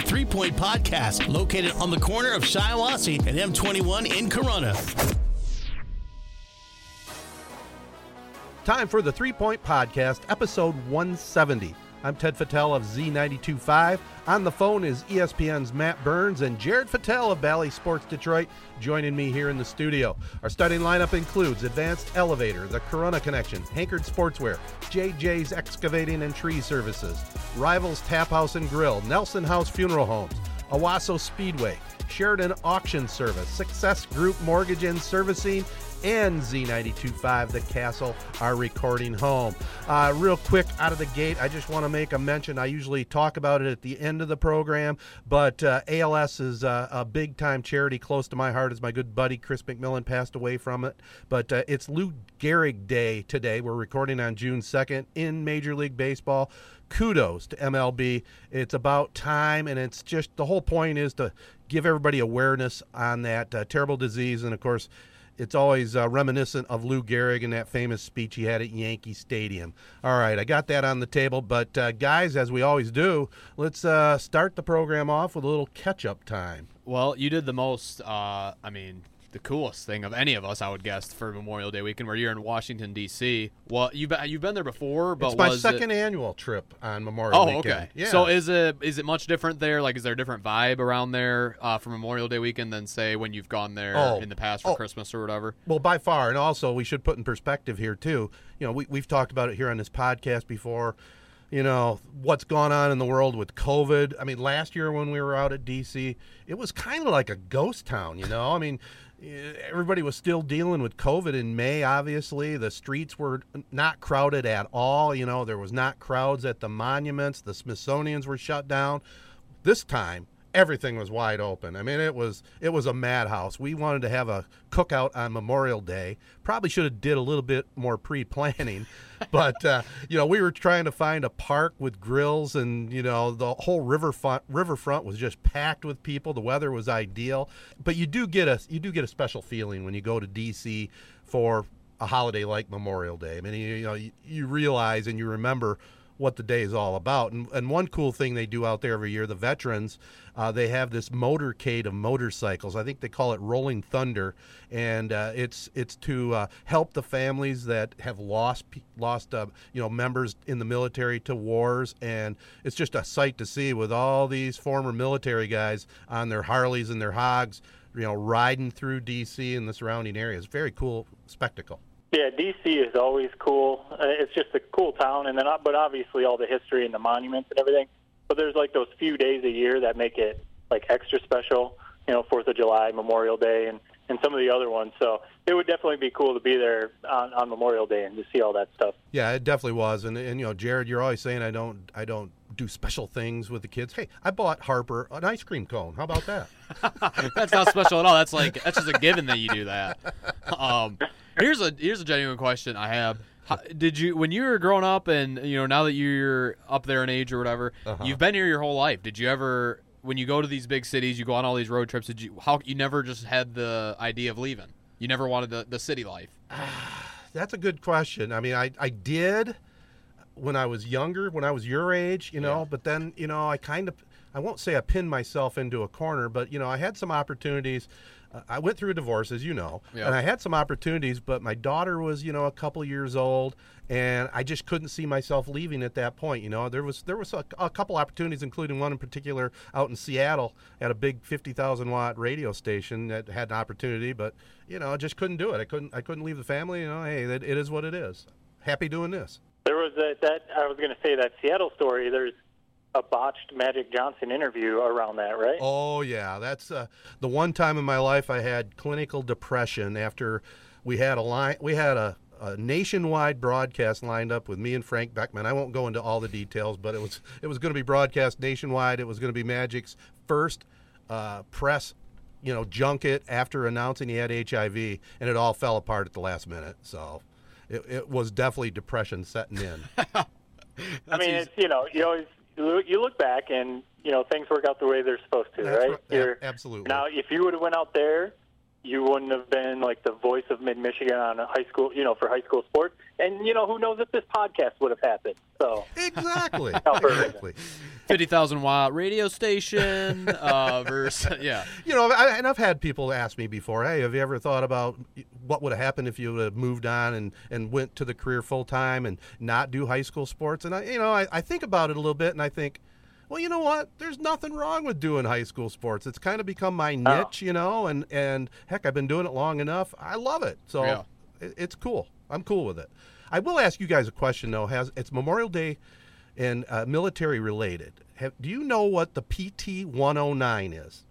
Three Point Podcast, located on the corner of Shiawassee and M21 in Corunna. Time for the Three Point Podcast, episode 170. I'm Ted Fattel of Z925. On the phone is ESPN's Matt Burns and Jared Fattel of Bally Sports Detroit joining me here in the studio. Our starting lineup includes Advanced Elevator, The Corunna Connection, Hankard Sportswear, JJ's Excavating and Tree Services, Rivals Tap House and Grill, Nelson House Funeral Homes, Owosso Speedway, Sheridan Auction Service, Success Group Mortgage and Servicing, and Z925 The Castle, our recording home. Uh, real quick out of the gate, I just want to make a mention. I usually talk about it at the end of the program, but uh, ALS is uh, a big time charity close to my heart as my good buddy Chris McMillan passed away from it. But uh, it's Lou Gehrig Day today. We're recording on June 2nd in Major League Baseball kudos to MLB. It's about time, and it's just the whole point is to give everybody awareness on that uh, terrible disease. And of course, it's always uh, reminiscent of Lou Gehrig and that famous speech he had at Yankee Stadium. All right, I got that on the table. But, uh, guys, as we always do, let's uh, start the program off with a little catch up time. Well, you did the most, uh, I mean, the coolest thing of any of us, I would guess, for Memorial Day weekend, where you're in Washington D.C. Well, you've been, you've been there before, but it's my second it... annual trip on Memorial Oh, Weekend. okay. Yeah. So is it is it much different there? Like, is there a different vibe around there uh, for Memorial Day weekend than say when you've gone there Oh. in the past for Oh. Christmas or whatever? Well, by far, and also we should put in perspective here too. You know, we we've talked about it here on this podcast before. You know what's gone on in the world with COVID. I mean, last year when we were out at DC, it was kind of like a ghost town. You know, I mean, everybody was still dealing with COVID in May. Obviously, the streets were not crowded at all. You know, there was not crowds at the monuments. The Smithsonian's were shut down. This time, everything was wide open. I mean, it was it was a madhouse. We wanted to have a cookout on Memorial Day. Probably should have did a little bit more pre-planning, but uh, you know, we were trying to find a park with grills, and you know, the whole riverfront riverfront was just packed with people. The weather was ideal, but you do get a you do get a special feeling when you go to DC for a holiday like Memorial Day. I mean, you, you know, you, you realize and you remember what the day is all about. And, and one cool thing they do out there every year, the veterans, uh, they have this motorcade of motorcycles. I think they call it Rolling Thunder, and uh, it's it's to uh, help the families that have lost lost uh, you know members in the military to wars. And it's just a sight to see with all these former military guys on their Harleys and their hogs, you know, riding through D.C. and the surrounding areas. Very cool spectacle. Yeah, DC is always cool. Uh, it's just a cool town, and then uh, but obviously all the history and the monuments and everything. But there's like those few days a year that make it like extra special. You know, Fourth of July, Memorial Day, and and some of the other ones. So it would definitely be cool to be there on, on Memorial Day and to see all that stuff. Yeah, it definitely was. And and you know, Jared, you're always saying I don't I don't do special things with the kids. Hey, I bought Harper an ice cream cone. How about that? That's not special at all. That's like that's just a given that you do that. Um, here's a here's a genuine question I have. How- Did you when you were growing up, and you know now that you're up there in age or whatever, Uh-huh. you've been here your whole life. Did you ever, when you go to these big cities, you go on all these road trips? Did you how you never just had the idea of leaving? You never wanted the, the city life. That's a good question. I mean, I, I did when I was younger, when I was your age, you know, but then, you know, I kind of, I won't say I pinned myself into a corner, but, you know, I had some opportunities. Uh, I went through a divorce, as you know, Yeah. and I had some opportunities, but my daughter was, you know, a couple years old, and I just couldn't see myself leaving at that point. You know, there was there was a, a couple opportunities, including one in particular out in Seattle at a big fifty thousand watt radio station that had an opportunity, but you know, I just couldn't do it. I couldn't I couldn't leave the family. You know, hey, it, it is what it is. Happy doing this. There was a, that I was going to say that Seattle story. There's a botched Magic Johnson interview around that, right? Oh yeah, that's uh, the one time in my life I had clinical depression after we had a line. We had a, a nationwide broadcast lined up with me and Frank Beckman. I won't go into all the details, but it was it was going to be broadcast nationwide. It was going to be Magic's first uh, press, you know, junket after announcing he had HIV, and it all fell apart at the last minute. So. It, it was definitely depression setting in. I mean, it's you know, you always you look- back and you know things work out the way they're supposed to, That's right? right. You're- absolutely. Now, if you would have went out there, you wouldn't have been like the voice of Mid Michigan on a high school, you know, for high school sports. And you know, who knows if this podcast would have happened? So exactly. perfect. exactly. Fifty thousand watt radio station uh, versus yeah. You know, I, and I've had people ask me before, "Hey, have you ever thought about what would have happened if you would have moved on and, and went to the career full time and not do high school sports?" And I, you know, I, I think about it a little bit, and I think, well, you know what? There's nothing wrong with doing high school sports. It's kind of become my niche, you know, and and heck, I've been doing it long enough. I love it, so Yeah. it, it's cool. I'm cool with it. I will ask you guys a question though. Has it's Memorial Day and uh, military related? Have, do you know what the PT 109 is?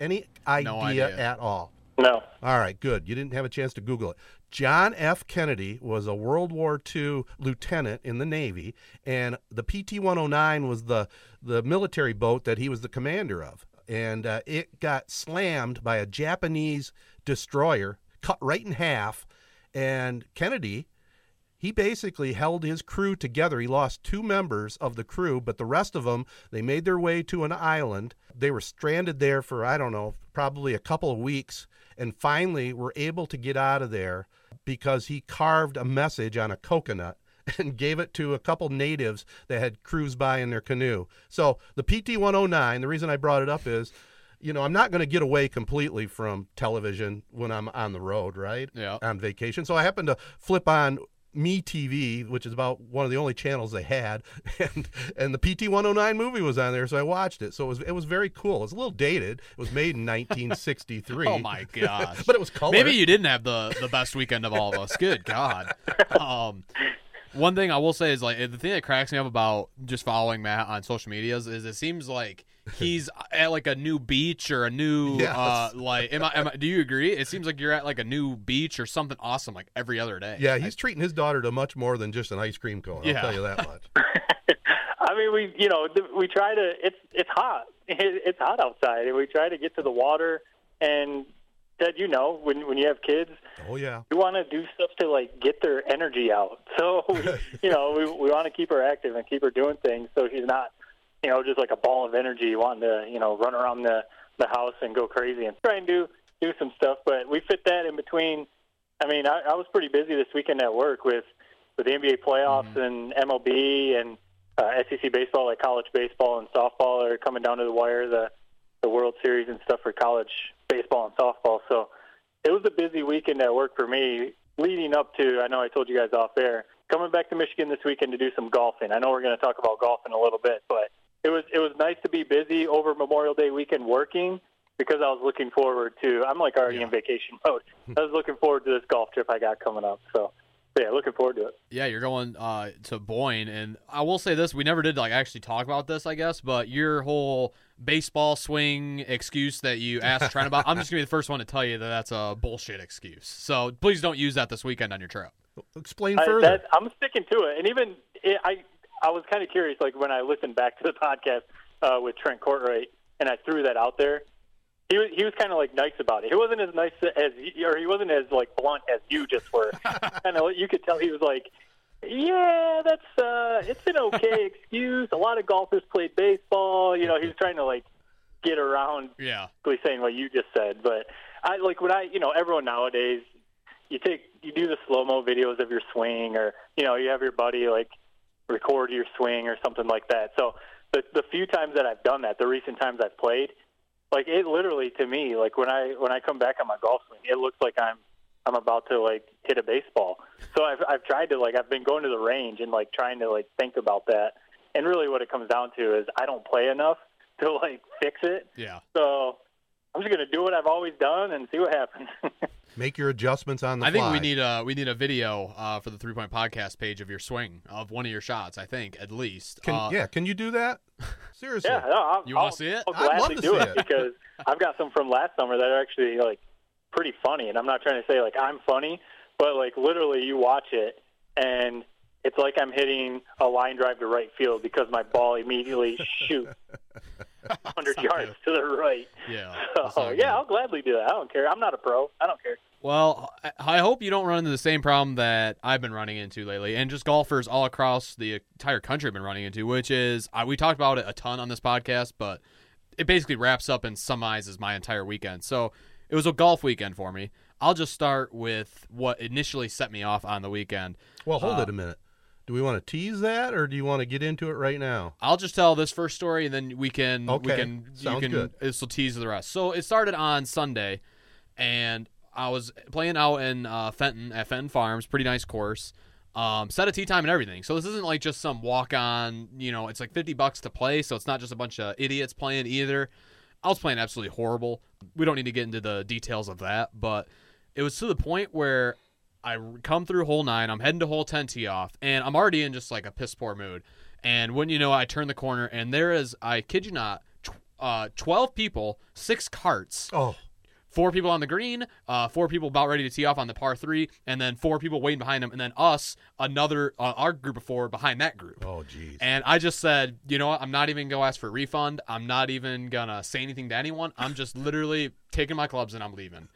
Any idea, No idea. at all? no, All right, good. You didn't have a chance to Google it. John F. Kennedy was a World War II lieutenant in the Navy, and the PT 109 was the, the military boat that he was the commander of. And uh, it got slammed by a Japanese destroyer, cut right in half. And Kennedy, he basically held his crew together. He lost two members of the crew, but the rest of them, they made their way to an island. They were stranded there for, I don't know, probably a couple of weeks, and finally were able to get out of there because he carved a message on a coconut and gave it to a couple natives that had cruised by in their canoe. So the PT 109, the reason I brought it up is. You know, I'm not going to get away completely from television when I'm on the road, right? Yeah. On vacation. So I happened to flip on MeTV, which is about one of the only channels they had, and and the PT 109 movie was on there, so I watched it. So it was it was very cool. It was a little dated. It was made in 1963. Oh my gosh. but it was color. Maybe you didn't have the the best weekend of all of us. Good God. Um, one thing I will say is like the thing that cracks me up about just following Matt on social medias is it seems like he's at like a new beach or a new Yes. uh like am I, am I do you agree? It seems like you're at like a new beach or something awesome like every other day. Yeah, he's treating his daughter to much more than just an ice cream cone. Yeah. I'll tell you that much. I mean, we you know we try to. It's it's hot. It, it's hot outside, and we try to get to the water. And Ted, you know, when when you have kids, Oh yeah. we want to do stuff to like get their energy out. So we, you know, we we want to keep her active and keep her doing things so she's not, you know, just like a ball of energy wanting to you know run around the the house and go crazy and try and do do some stuff. But we fit that in between. I mean, I, I was pretty busy this weekend at work with with the NBA playoffs and MLB and uh, SEC baseball, like college baseball and softball, are coming down to the wire. The the World Series and stuff for college baseball and softball. So it was a busy weekend at work for me leading up to, I know I told you guys off air, coming back to Michigan this weekend to do some golfing. I know we're going to talk about golf in a little bit, but it was it was nice to be busy over Memorial Day weekend working because I was looking forward to, I'm like already in vacation mode. I was looking forward to this golf trip I got coming up. So yeah, looking forward to it. Yeah, you're going uh, to Boyne, and I will say this: we never did like actually talk about this, I guess. But your whole baseball swing excuse that you asked Trent about, I'm just gonna be the first one to tell you that that's a bullshit excuse. So please don't use that this weekend on your trip. Explain I, further. that, I'm sticking to it. And even it, I, I was kind of curious, like when I listened back to the podcast uh, with Trent Courtwright, and I threw that out there. He was he was kind of like nice about it. He wasn't as nice as or he wasn't as like blunt as you just were. kind of you could tell he was like yeah, that's uh, it's an okay excuse. A lot of golfers played baseball. You know, he was trying to like get around Yeah. basically saying what you just said. But I like when I, you know, everyone nowadays, you take, you do the slow mo videos of your swing, or you know, you have your buddy like record your swing or something like that. So the the few times that I've done that, the recent times I've played, like it literally to me, like when I when I come back on my golf swing, it looks like I'm I'm about to like hit a baseball. So I've I've tried to like I've been going to the range and like trying to like think about that. And really, what it comes down to is I don't play enough to like fix it. Yeah. So I'm just gonna do what I've always done and see what happens. Make your adjustments on the I think fly. we need a we need a video uh, for the three point podcast page of your swing of one of your shots. I think at least. Can, Uh, yeah, can you do that? Seriously. yeah, no, I'll, You wanna see it? I'll I'd love gladly to do see it, it. because I've got some from last summer that are actually like pretty funny. And I'm not trying to say like I'm funny, but like literally, you watch it and it's like I'm hitting a line drive to right field because my ball immediately shoots 100 yards to the right. Yeah. that's So yeah, good. I'll gladly do that. I don't care. I'm not a pro. I don't care. Well, I- I hope you don't run into the same problem that I've been running into lately, and just golfers all across the entire country have been running into, which is we talked about it a ton on this podcast, but it basically wraps up and summarizes my entire weekend. So it was a golf weekend for me. I'll just start with what initially set me off on the weekend. Well, hold Uh, it a minute. Do we want to tease that, or do you want to get into it right now? I'll just tell this first story, and then we can we Okay. can you Sounds can good. this will tease the rest. So it started on Sunday, and I was playing out in uh, Fenton at Fenton Farms, pretty nice course. Um, set a tee time and everything. So this isn't like just some walk on. You know, it's like fifty bucks to play, so it's not just a bunch of idiots playing either. I was playing absolutely horrible. We don't need to get into the details of that, but it was to the point where I come through hole nine. I'm heading to hole 10 tee off, and I'm already in just like a piss poor mood. And when you know, I turn the corner, and there is, I kid you not, tw- uh, 12 people, six carts, four people on the green, uh, four people about ready to tee off on the par three, and then four people waiting behind them, and then us, another, uh, our group of four behind that group. oh, jeez. And I just said, you know what? I'm not even gonna ask for a refund. I'm not even gonna say anything to anyone. I'm just literally taking my clubs and I'm leaving.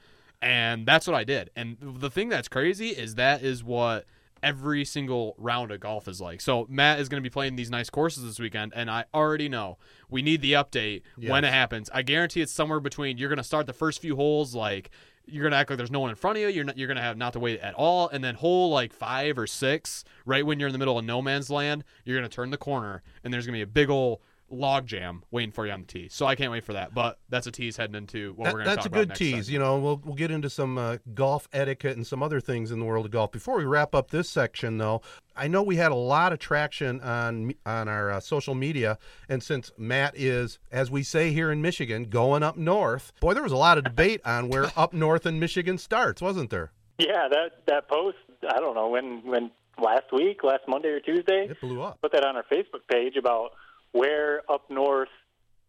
And that's what I did. And the thing that's crazy is that is what every single round of golf is like. So Matt is going to be playing these nice courses this weekend, and I already know we need the update when it happens. I guarantee it's somewhere between you're going to start the first few holes like you're gonna act like there's no one in front of you. You're not, you're gonna have not to wait at all, and then hole like five or six, right when you're in the middle of no man's land, you're gonna turn the corner, and there's gonna be a big old log jam waiting for you on the tee. So I can't wait for that. But that's a tease heading into what That- we're gonna talk about. that's a good about next tease. segment. You know, we'll we'll get into some uh, golf etiquette and some other things in the world of golf. Before we wrap up this section, though, I know we had a lot of traction on on our uh, social media, and since Matt is, as we say here in Michigan, going up north, boy, there was a lot of debate on where up north in Michigan starts, wasn't there? Yeah, that that post. I don't know when when last week, last Monday or Tuesday. It blew up. Put that on our Facebook page about where up north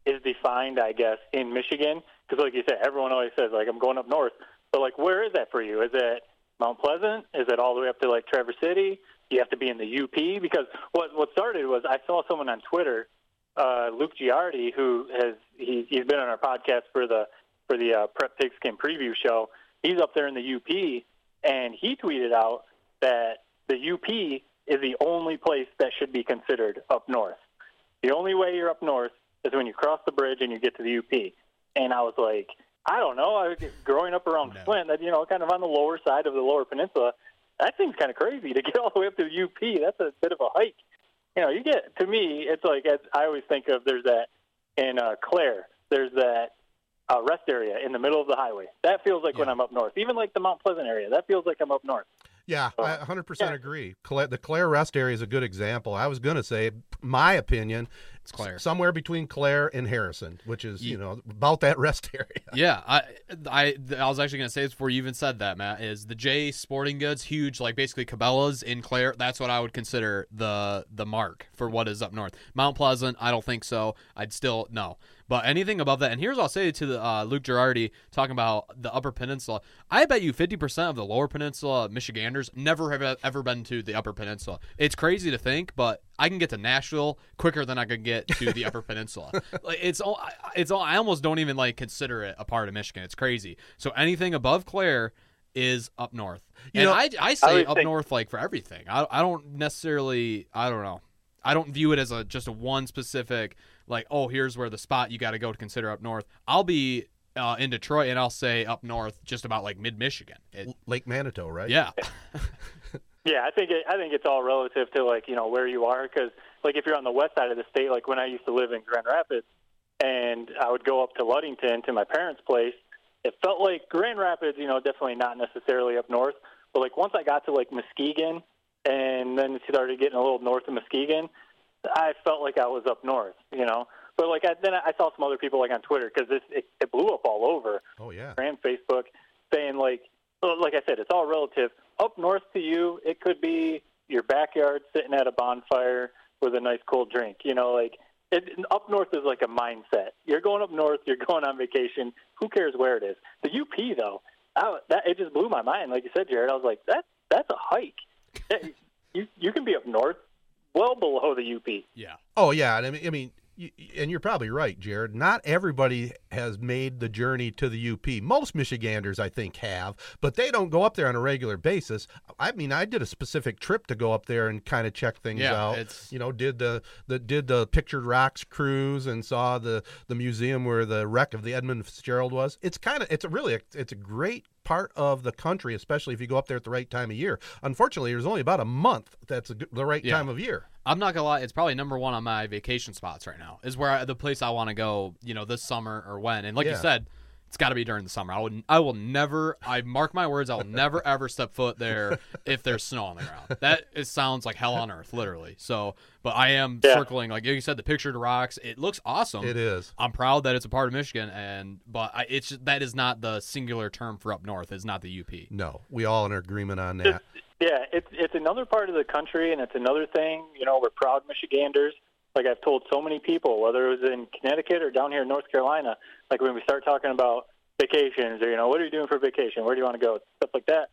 is defined. I guess in Michigan, because like you said, everyone always says like I'm going up north, but like where is that for you? Is it Mount Pleasant? Is it all the way up to like Traverse City? You have to be in the UP because what what started was I saw someone on Twitter, uh, Luke Giardi, who has he, he's been on our podcast for the for the uh, Prep Pigskin preview show. He's up there in the UP, and he tweeted out that the UP is the only place that should be considered up north. The only way you're up north is when you cross the bridge and you get to the UP. And I was like, I don't know. I, growing up around Flint, that you know, kind of on the lower side of the Lower Peninsula, that seems kind of crazy to get all the way up to the UP. That's a bit of a hike. You know, you get to me, it's like as I always think of. There's that in uh, Clare. There's that uh, rest area in the middle of the highway. That feels like when I'm up north. Even like the Mount Pleasant area, that feels like I'm up north. Yeah, oh, I 100% yeah. agree. The Clare Rest area is a good example. I was going to say, my opinion, it's Clare. somewhere between Clare and Harrison, which is, you know, about that rest area. Yeah, I, I, I was actually gonna say this before you even said that, Matt. Is the J Sporting Goods huge? Like basically Cabela's in Clare. That's what I would consider the the mark for what is up north. Mount Pleasant, I don't think so. I'd still no. But anything above that, and here's what I'll say to the uh, Luke Girardi talking about the Upper Peninsula. I bet you 50% of the Lower Peninsula Michiganders never have ever been to the Upper Peninsula. It's crazy to think, but I can get to Nashville quicker than I could get to the Upper Peninsula. Like it's all, it's all. I almost don't even like consider it a part of Michigan. It's crazy. So anything above Clare is up north. You and know, I, I I say would up think- north like for everything. I, I don't necessarily I don't know. I don't view it as a just a one specific like oh here's where the spot you got to go to consider up north. I'll be uh, in Detroit and I'll say up north just about like mid Michigan. Lake Manitou, right? yeah, Yeah, I think it, I think it's all relative to like you know where you are because like if you're on the west side of the state, like when I used to live in Grand Rapids, and I would go up to Ludington to my parents' place, it felt like Grand Rapids, you know, definitely not necessarily up north, but like once I got to like Muskegon, and then started getting a little north of Muskegon, I felt like I was up north, you know. But like I, then I saw some other people like on Twitter because this it, it blew up all over Oh yeah. and Facebook saying like like I said, it's all relative. Up north to you, it could be your backyard sitting at a bonfire with a nice cold drink. You know, like it, up north is like a mindset. You're going up north, you're going on vacation. Who cares where it is? The UP though, I, that it just blew my mind. Like you said, Jared, I was like, that that's a hike. You you can be up north, well below the UP. yeah. Oh yeah, and I mean, I mean, and you're probably right, Jared. Not everybody has made the journey to the UP. Most Michiganders, I think, have, but they don't go up there on a regular basis. I mean, I did a specific trip to go up there and kind of check things Yeah, out. it's- You know, did the the did the Pictured Rocks cruise and saw the the museum where the wreck of the Edmund Fitzgerald was. It's kind of it's a really it's a great part of the country, especially if you go up there at the right time of year. Unfortunately, there's only about a month that's a the right Yeah. time of year. I'm not gonna lie, it's probably number one on my vacation spots right now. Is where I, the place I want to go, you know, this summer or when. And like you said, it's got to be during the summer. I would, I will never. I mark my words. I will never ever step foot there if there's snow on the ground. That it sounds like hell on earth, literally. So, but I am Yeah. circling, like you said, the pictured rocks. It looks awesome. It is. I'm proud that it's a part of Michigan, and but I, it's that is not the singular term for up north. It's not the UP. No, we all in agreement on that. Yeah, it's it's another part of the country, and it's another thing. You know, we're proud Michiganders. Like I've told so many people, whether it was in Connecticut or down here in North Carolina, like when we start talking about vacations or you know, what are you doing for vacation? Where do you want to go? Stuff like that.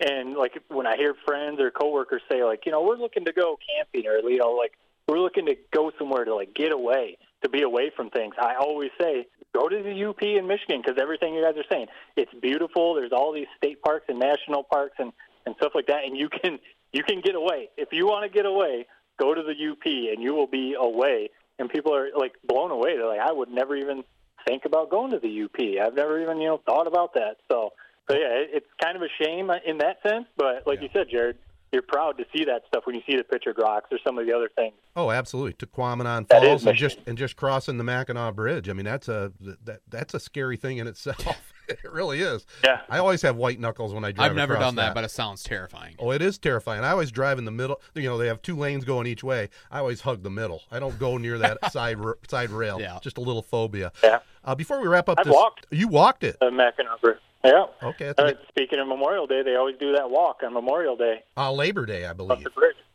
And like when I hear friends or coworkers say like, you know, we're looking to go camping or you know, like we're looking to go somewhere to like get away, to be away from things. I always say go to the UP in Michigan because everything you guys are saying, it's beautiful. There's all these state parks and national parks and and stuff like that, and you can you can get away if you want to get away. Go to the UP and you will be away. And people are like blown away. They're like, I would never even think about going to the UP. I've never even you know thought about that. So, so yeah, it, it's kind of a shame in that sense. But like you said, Jared, you're proud to see that stuff when you see the pictured rocks or some of the other things. Oh, absolutely. To Tahquamenon Falls and just and just crossing the Mackinac Bridge. I mean, that's a that that's a scary thing in itself. it really is. Yeah. I always have white knuckles when I drive. I've never done that, but it sounds terrifying. Oh, it is terrifying. I always drive in the middle. You know, they have two lanes going each way. I always hug the middle. I don't go near that side r- side rail. Yeah. Just a little phobia. Yeah. Uh, before we wrap up, I've this, walked. You walked it. The Mackinac Yeah. Okay. Uh, speaking of Memorial Day, they always do that walk on Memorial Day uh, Labor Day, I believe.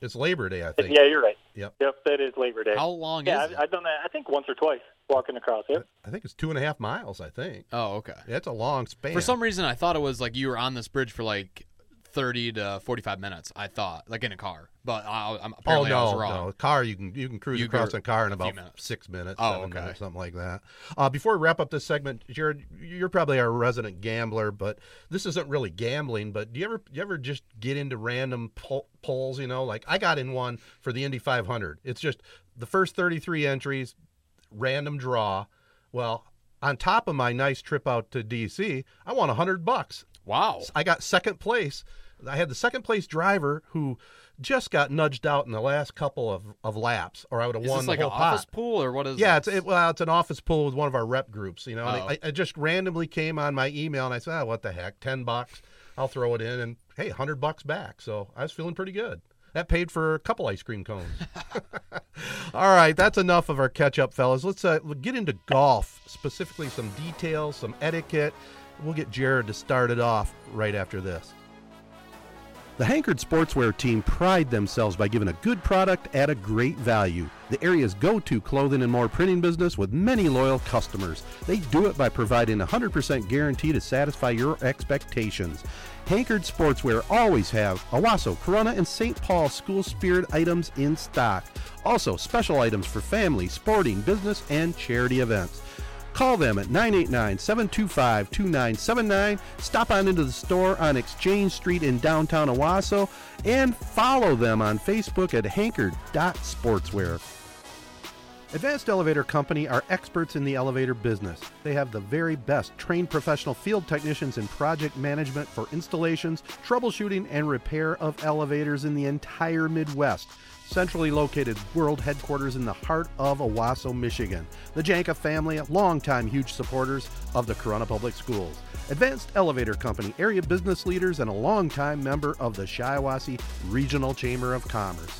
It's Labor Day, I think. Yeah, you're right. Yep. Yep, that is Labor Day. How long yeah, is I've, it? I've done that. I think once or twice walking across. Yep. I think it's two and a half miles. I think. oh, okay. That's a long span. For some reason, I thought it was like you were on this bridge for like thirty to forty-five minutes. I thought, like in a car, but I, I'm Oh apparently I was no, wrong. no! Car you can you can cruise You across go a car in about minutes. six minutes, Oh, seven okay. minutes, something like that. Uh, before we wrap up this segment, Jared, you're probably our resident gambler, but this isn't really gambling. But do you ever you ever just get into random po- polls? You know, like I got in one for the Indy 500. It's just the first 33 entries, random draw. Well, on top of my nice trip out to DC, I won a hundred bucks. Wow. I got second place. I had the second place driver who just got nudged out in the last couple of, of laps, or I would have Is won this the like an whole office pool or what is? Yeah, it's it, well, it's an office pool with one of our rep groups, you know. And Oh. I, I just randomly came on my email and I said, oh, "What the heck, ten bucks? I'll throw it in." And hey, hundred bucks back. So I was feeling pretty good. That paid for a couple ice cream cones. All right, that's enough of our catch up, fellas. Let's uh, get into golf, specifically some details, some etiquette. We'll get Jared to start it off right after this. The Hankard Sportswear team pride themselves by giving a good product at a great value. The area's go-to clothing and more printing business with many loyal customers. They do it by providing a 100% guarantee to satisfy your expectations. Hankard Sportswear always have Owosso, Corunna, and St. Paul school spirit items in stock. Also, special items for family, sporting, business, and charity events. Call them at 989 725 2979. Stop on into the store on Exchange Street in downtown Owosso and follow them on Facebook at hanker.sportswear. Advanced Elevator Company are experts in the elevator business. They have the very best trained professional field technicians in project management for installations, troubleshooting, and repair of elevators in the entire Midwest. Centrally located world headquarters in the heart of Owosso, Michigan. The Janka family, longtime huge supporters of the Corunna Public Schools. Advanced Elevator Company, area business leaders, and a longtime member of the Shiawassee Regional Chamber of Commerce.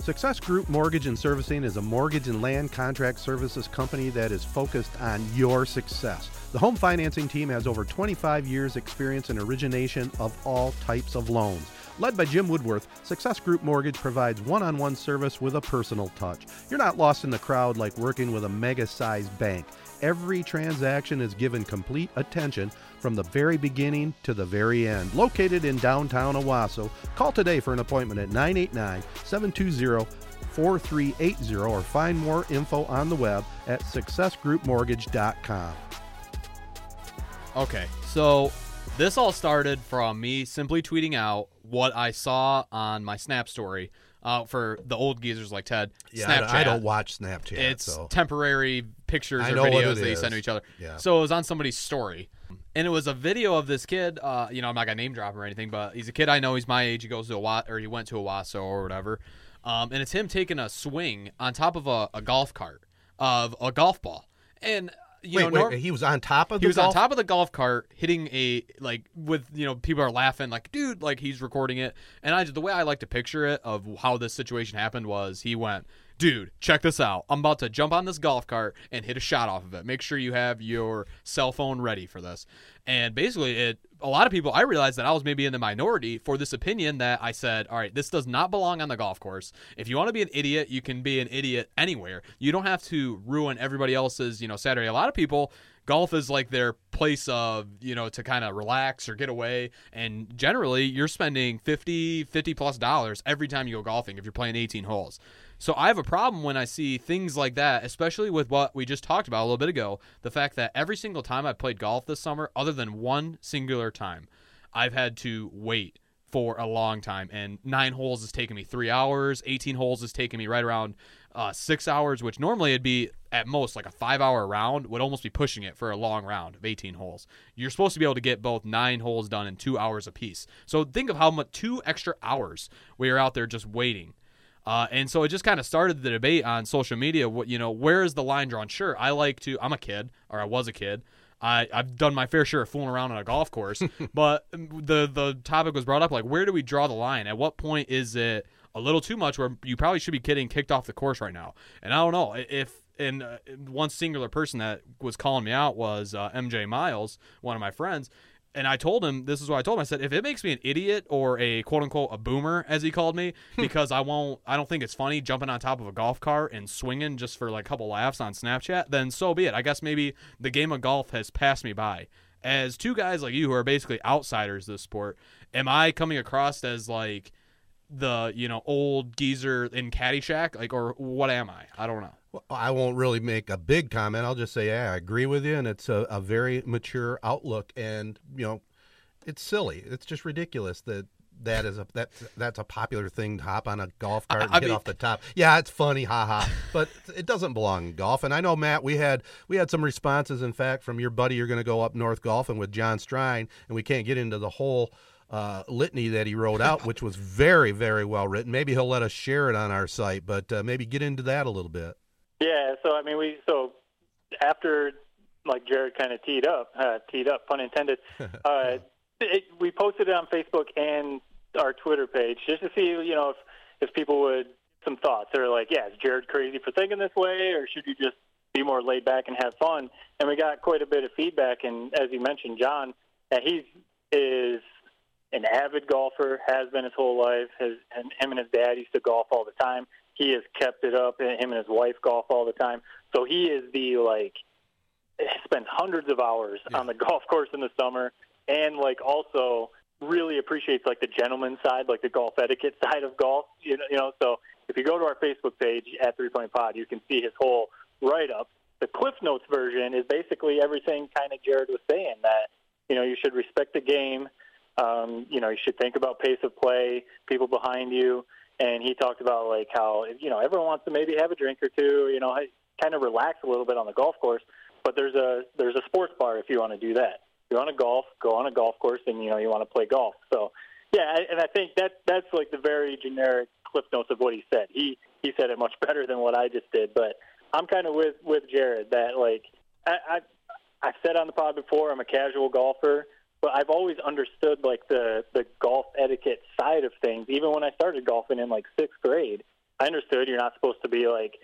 Success Group Mortgage and Servicing is a mortgage and land contract services company that is focused on your success. The home financing team has over 25 years' experience in origination of all types of loans. Led by Jim Woodworth, Success Group Mortgage provides one on one service with a personal touch. You're not lost in the crowd like working with a mega sized bank. Every transaction is given complete attention from the very beginning to the very end. Located in downtown Owosso, call today for an appointment at 989 720 4380 or find more info on the web at successgroupmortgage.com. Okay, so this all started from me simply tweeting out what I saw on my Snap story. Uh, for the old geezers like Ted, Yeah, Snapchat. I, don't watch Snapchat. It's so. temporary pictures or videos that you send to each other. Yeah. So it was on somebody's story, and it was a video of this kid. Uh, you know, I'm not gonna name drop or anything, but he's a kid I know. He's my age. He goes to a Wa- or he went to a Wasso or whatever. Um, and it's him taking a swing on top of a, a golf cart of a golf ball, and you wait, know, wait, nor- he was on top of he the was golf? on top of the golf cart hitting a like with you know people are laughing like dude like he's recording it. And I the way I like to picture it of how this situation happened was he went dude check this out. I'm about to jump on this golf cart and hit a shot off of it. Make sure you have your cell phone ready for this. And basically it a lot of people I realized that I was maybe in the minority for this opinion that I said all right this does not belong on the golf course. If you want to be an idiot you can be an idiot anywhere. You don't have to ruin everybody else's you know Saturday. A lot of people golf is like their place of you know to kind of relax or get away. And generally you're spending 50 50 plus dollars every time you go golfing if you're playing 18 holes so i have a problem when i see things like that especially with what we just talked about a little bit ago the fact that every single time i've played golf this summer other than one singular time i've had to wait for a long time. And nine holes has taken me three hours. 18 holes has taken me right around uh, six hours which normally it'd be at most like a five hour round would almost be pushing it for a long round of 18 holes. You're supposed to be able to get both nine holes done in two hours apiece. So think of how much two extra hours we are out there just waiting uh, and so it just kind of started the debate on social media. What you know, where is the line drawn? Sure, I like to. I'm a kid, or I was a kid. I, I've done my fair share of fooling around on a golf course, but the the topic was brought up like, where do we draw the line? At what point is it a little too much where you probably should be getting kicked off the course right now? And I don't know if and uh, one singular person that was calling me out was uh, MJ Miles, one of my friends. And I told him, this is what I told him. I said, if it makes me an idiot or a quote unquote a boomer, as he called me, hmm. because I won't, I don't think it's funny jumping on top of a golf cart and swinging just for like a couple laughs on Snapchat, then so be it. I guess maybe the game of golf has passed me by. As two guys like you who are basically outsiders this sport, am I coming across as like the you know old geezer in Caddyshack, like, or what am I? I don't know. Well, I won't really make a big comment. I'll just say, yeah, I agree with you, and it's a, a very mature outlook. And you know, it's silly. It's just ridiculous that that is a that's that's a popular thing to hop on a golf cart and I get mean- off the top. Yeah, it's funny, haha. but it doesn't belong in golf. And I know Matt, we had we had some responses, in fact, from your buddy. You're going to go up north golfing with John Strine, and we can't get into the whole. Uh, litany that he wrote out, which was very, very well written. Maybe he'll let us share it on our site, but uh, maybe get into that a little bit. Yeah, so I mean, we so after like Jared kind of teed up, uh, teed up, pun intended. Uh, it, we posted it on Facebook and our Twitter page just to see, you know, if if people would some thoughts or like, yeah, is Jared crazy for thinking this way, or should you just be more laid back and have fun? And we got quite a bit of feedback. And as you mentioned, John, that he is an avid golfer, has been his whole life. His and him and his dad used to golf all the time. He has kept it up. and Him and his wife golf all the time. So he is the like spends hundreds of hours on the golf course in the summer, and like also really appreciates like the gentleman side, like the golf etiquette side of golf. You know, you know. So if you go to our Facebook page at Three Point Pod, you can see his whole write up. the Cliff Notes version is basically everything kind of Jared was saying that you know you should respect the game. Um, you know, you should think about pace of play, people behind you, and he talked about like how you know everyone wants to maybe have a drink or two, you know, kind of relax a little bit on the golf course. But there's a there's a sports bar if you want to do that. If you want to golf, go on a golf course, and you know you want to play golf. So yeah, and I think that that's like the very generic cliff notes of what he said. He he said it much better than what I just did, but I'm kind of with with Jared that like I, I I've said on the pod before I'm a casual golfer, but I've always understood like the the golf etiquette side of things. Even when I started golfing in like sixth grade, I understood you're not supposed to be like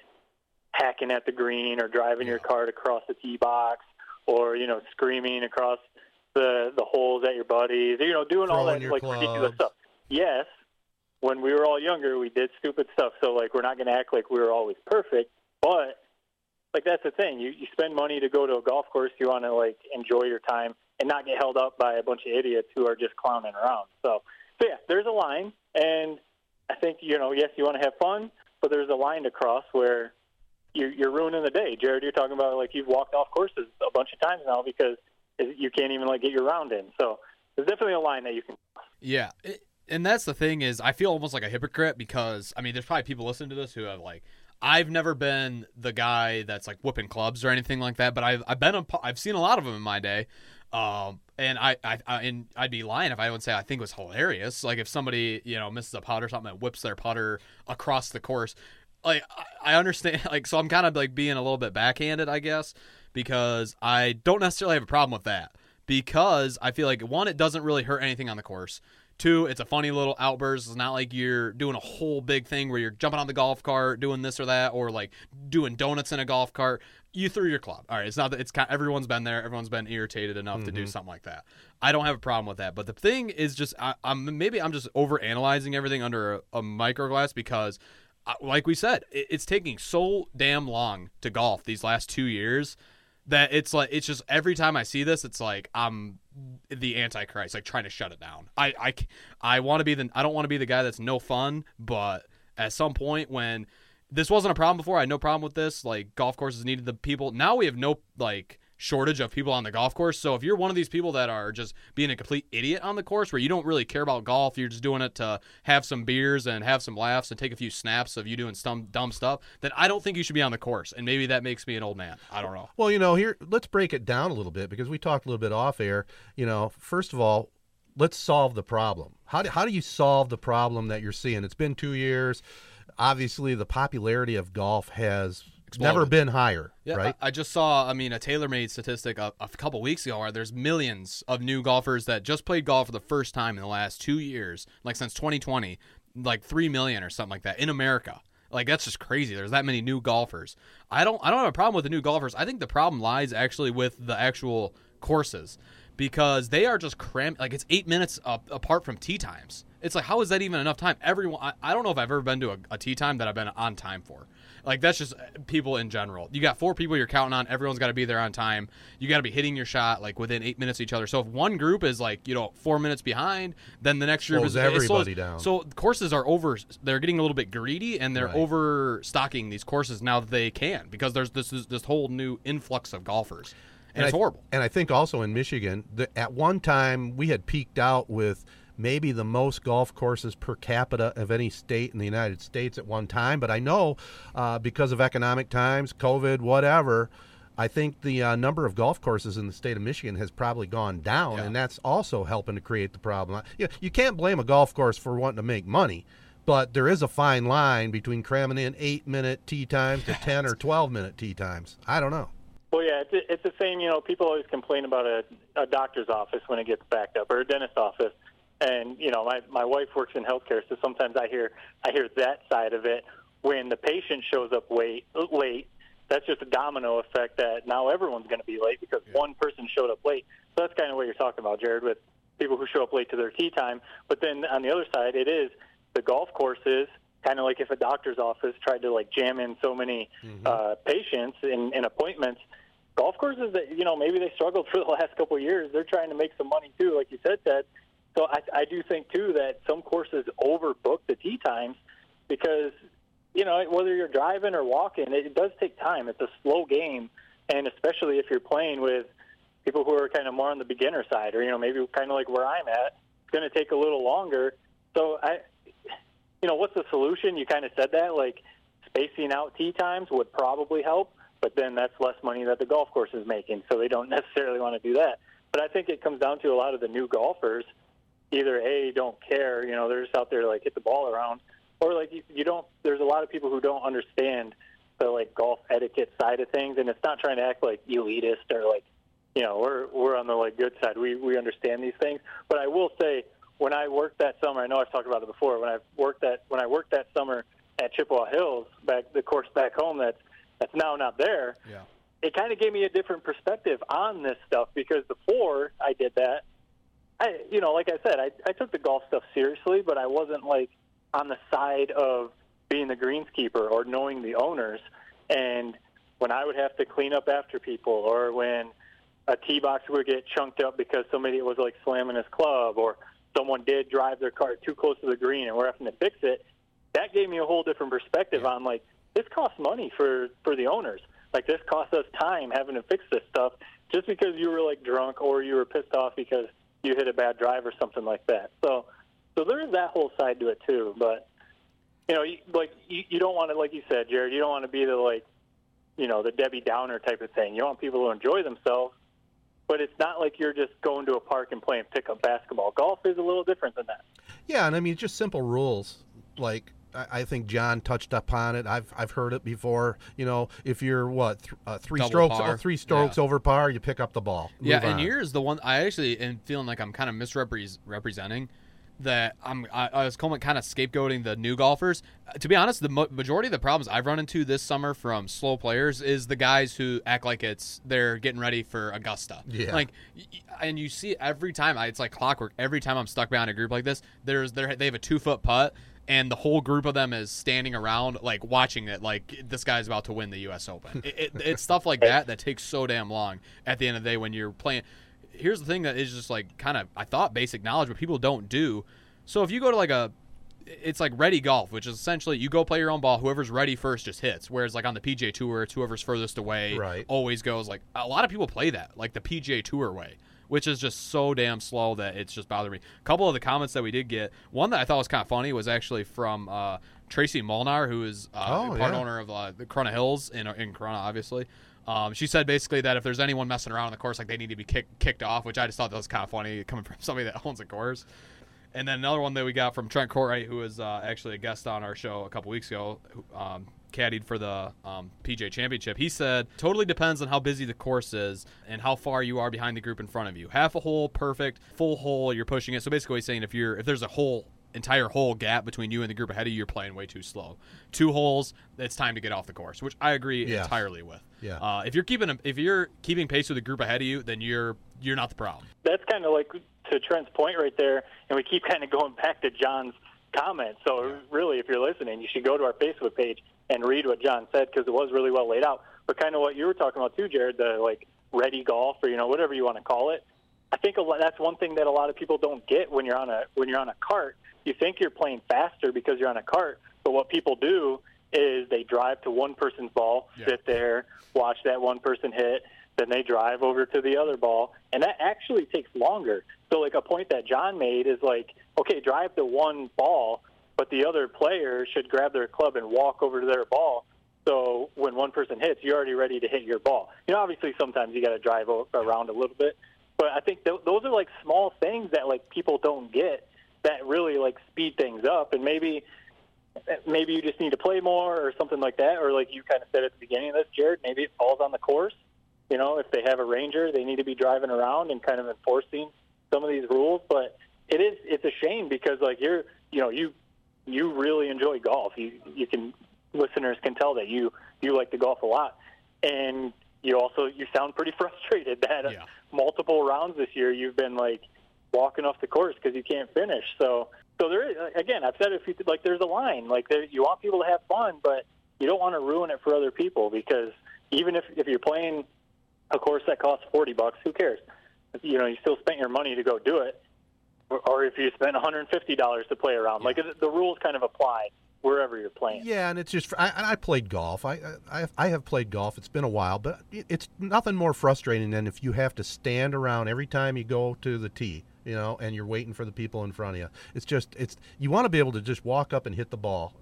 hacking at the green or driving your cart across the tee box or you know screaming across the the holes at your buddies. You know, doing all that like ridiculous stuff. Yes, when we were all younger, we did stupid stuff. So like, we're not going to act like we were always perfect, but like that's the thing. You you spend money to go to a golf course. You want to like enjoy your time and not get held up by a bunch of idiots who are just clowning around. So so yeah, there's a line, and I think you know, yes, you want to have fun, but there's a line to cross where you're, you're ruining the day. Jared, you're talking about like you've walked off courses a bunch of times now because you can't even like get your round in. So there's definitely a line that you can. Yeah. And that's the thing is I feel almost like a hypocrite because I mean there's probably people listening to this who have like I've never been the guy that's like whooping clubs or anything like that, but I've I've been a, I've seen a lot of them in my day. Um, and I, I, I and I'd be lying if I would say I think it was hilarious. Like if somebody you know misses a putt or something and whips their putter across the course, like I understand. Like so I'm kind of like being a little bit backhanded, I guess, because I don't necessarily have a problem with that because I feel like one, it doesn't really hurt anything on the course. Two, it's a funny little outburst. It's not like you're doing a whole big thing where you're jumping on the golf cart, doing this or that, or like doing donuts in a golf cart. You threw your club. All right, it's not that it's kind. Everyone's been there. Everyone's been irritated enough to do something like that. I don't have a problem with that. But the thing is, just I, I'm maybe I'm just over analyzing everything under a, a microglass because, uh, like we said, it, it's taking so damn long to golf these last two years that it's like it's just every time I see this, it's like I'm the antichrist, like trying to shut it down. I I, I want to be the I don't want to be the guy that's no fun, but at some point when this wasn't a problem before, I had no problem with this. Like golf courses needed the people. Now we have no like shortage of people on the golf course. So if you're one of these people that are just being a complete idiot on the course where you don't really care about golf, you're just doing it to have some beers and have some laughs and take a few snaps of you doing some dumb stuff, then I don't think you should be on the course. And maybe that makes me an old man. I don't know. Well, you know, here let's break it down a little bit because we talked a little bit off air. You know, first of all, let's solve the problem. How do, how do you solve the problem that you're seeing? It's been two years. Obviously, the popularity of golf has never been higher, Yeah, right? I, I just saw, I mean, a TaylorMade statistic a, a couple weeks ago where there's millions of new golfers that just played golf for the first time in the last two years, like since 2020, like three million or something like that in America. Like that's just crazy. There's that many new golfers. I don't, I don't have a problem with the new golfers. I think the problem lies actually with the actual courses because they are just cramped. Like it's eight minutes up, apart from tee times. It's like how is that even enough time? Everyone, I, I don't know if I've ever been to a, a tee time that I've been on time for. Like that's just uh, people in general. You got four people you're counting on. Everyone's got to be there on time. You got to be hitting your shot like within eight minutes of each other. So if one group is like you know four minutes behind, then the next group Slows is it slows- everybody down. So courses are over. They're getting a little bit greedy and they're Right. overstocking these courses now that they can because there's this this, this whole new influx of golfers, and, it's I, horrible. And I think also in Michigan, the, at one time we had peaked out with maybe the most golf courses per capita of any state in the United States at one time. But I know uh, because of economic times, COVID, whatever. I think the uh, number of golf courses in the state of Michigan has probably gone down, Yeah. and that's also helping to create the problem. You, you can't blame a golf course for wanting to make money, but there is a fine line between cramming in eight minute tee times to 10 or 12 minute tee times. I don't know. Well, yeah, it's, it's the same. You know, people always complain about a, a doctor's office when it gets backed up, or a dentist office. And you know, my my wife works in healthcare, so sometimes I hear I hear that side of it. When the patient shows up late, late, that's just a domino effect. That now everyone's going to be late because one person showed up late. So that's kind of what you're talking about, Jared, with people who show up late to their tee time. But then on the other side, it is the golf courses. Kind of like if a doctor's office tried to like jam in so many uh, patients in, in appointments, golf courses that you know maybe they struggled for the last couple of years. They're trying to make some money too, like you said, Ted. So I, I do think too that some courses overbook the tee times because you know, whether you're driving or walking, it does take time. It's a slow game, and especially if you're playing with people who are kind of more on the beginner side, or you know, maybe kind of like where I'm at, it's going to take a little longer. So I, you know, what's the solution? You kind of said that, like spacing out tee times would probably help, but then that's less money that the golf course is making, so they don't necessarily want to do that. But I think it comes down to a lot of the new golfers either a don't care, you know, they're just out there to, like hit the ball around, or like you, you don't. There's a lot of people who don't understand the like golf etiquette side of things, and it's not trying to act like elitist or like, you know, we're we're on the like good side. We we understand these things, but I will say when I worked that summer, I know I've talked about it before. When I worked that when I worked that summer at Chippewa Hills, back the course back home that's that's now not there. Yeah. It kind of gave me a different perspective on this stuff because before I did that, I, you know, like I said, I, I took the golf stuff seriously, but I wasn't like on the side of being the greenskeeper or knowing the owners. And when I would have to clean up after people, or when a tee box would get chunked up because somebody was like slamming his club, or someone did drive their cart too close to the green and we're having to fix it, that gave me a whole different perspective on like this costs money for for the owners. Like this costs us time having to fix this stuff just because you were like drunk or you were pissed off because you hit a bad drive or something like that. So, so there is that whole side to it too. But you know, you, like you, you don't want to, like you said, Jared, you don't want to be the like, you know, the Debbie Downer type of thing. You want people to enjoy themselves, but it's not like you're just going to a park and playing pickup basketball. Golf is a little different than that. Yeah, and I mean just simple rules like I think John touched upon it. I've I've heard it before. You know, if you're what th- uh, three Double strokes par. or three strokes Yeah. over par, you pick up the ball. Yeah, Move and on. here's the one I actually am feeling like I'm kind of misrepresenting that I'm I, I was calling kind of scapegoating the new golfers. Uh, To be honest, the mo- majority of the problems I've run into this summer from slow players is the guys who act like it's they're getting ready for Augusta. Yeah. Like, and you see every time. I, it's like clockwork. Every time I'm stuck behind a group like this, there's there they have a two foot putt. And the whole group of them is standing around, like watching it, like this guy's about to win the U.S. Open. it, it, it's stuff like that that takes so damn long. At the end of the day, when you're playing, here's the thing that is just like kind of I thought basic knowledge, but people don't do. So if you go to like a, it's like ready golf, which is essentially you go play your own ball. Whoever's ready first just hits. Whereas like on the PGA Tour, it's whoever's furthest away Right. always goes. Like a lot of people play that, like the PGA Tour way, which is just so damn slow that it's just bothering me. A couple of the comments that we did get, one that I thought was kind of funny was actually from uh, Tracy Molnar, who is uh, Oh, part yeah. owner of uh, the Corunna Hills in in Corunna, obviously. Um, she said basically that if there's anyone messing around on the course, like they need to be kick, kicked off, which I just thought that was kind of funny coming from somebody that owns a course. And then another one that we got from Trent Corey, who was uh, actually a guest on our show a couple weeks ago, um, caddied for the um, PGA Championship. He said, totally depends on how busy the course is and how far you are behind the group in front of you. Half a hole, perfect. Full hole, you're pushing it. So basically, he's saying if you're if there's a whole entire hole gap between you and the group ahead of you, you're playing way too slow. Two holes, it's time to get off the course, which I agree Yeah. entirely with. Yeah. Uh, if you're keeping a, if you're keeping pace with the group ahead of you, then you're you're not the problem. that's kind of like to Trent's point right there, and we keep kind of going back to John's comment. So really, if you're listening, you should go to our Facebook page and read what John said because it was really well laid out. But kind of what you were talking about too, Jared, the like ready golf or you know whatever you want to call it. I think a lot, that's one thing that a lot of people don't get when you're on a when you're on a cart. You think you're playing faster because you're on a cart, but what people do is they drive to one person's ball, Yeah. sit there, watch that one person hit, then they drive over to the other ball, and that actually takes longer. So, like a point that John made is like, okay, drive to one ball, but the other player should grab their club and walk over to their ball. So when one person hits, you're already ready to hit your ball. You know, obviously sometimes you got to drive around a little bit, but I think th- those are like small things that like people don't get that really like speed things up, and maybe maybe you just need to play more or something like that, or like you kind of said at the beginning of this, Jared, maybe it falls on the course. You know, if they have a ranger, they need to be driving around and kind of enforcing some of these rules. But it is it's a shame because like you're you know you you really enjoy golf. You you can listeners can tell that you you like to golf a lot, and you also you sound pretty frustrated that Yeah. multiple rounds this year you've been like walking off the course because you can't finish. So so there is again I've said it a few like there's a line like there, you want people to have fun, but you don't want to ruin it for other people because even if if you're playing a course that costs forty bucks, who cares? You know, you still spent your money to go do it, or, or if you spent one hundred and fifty dollars to play around. Like the, the rules kind of apply wherever you're playing. Yeah, and it's just I, I played golf. I, I I have played golf. It's been a while, but it's nothing more frustrating than if you have to stand around every time you go to the tee, you know, and you're waiting for the people in front of you. It's just it's you want to be able to just walk up and hit the ball.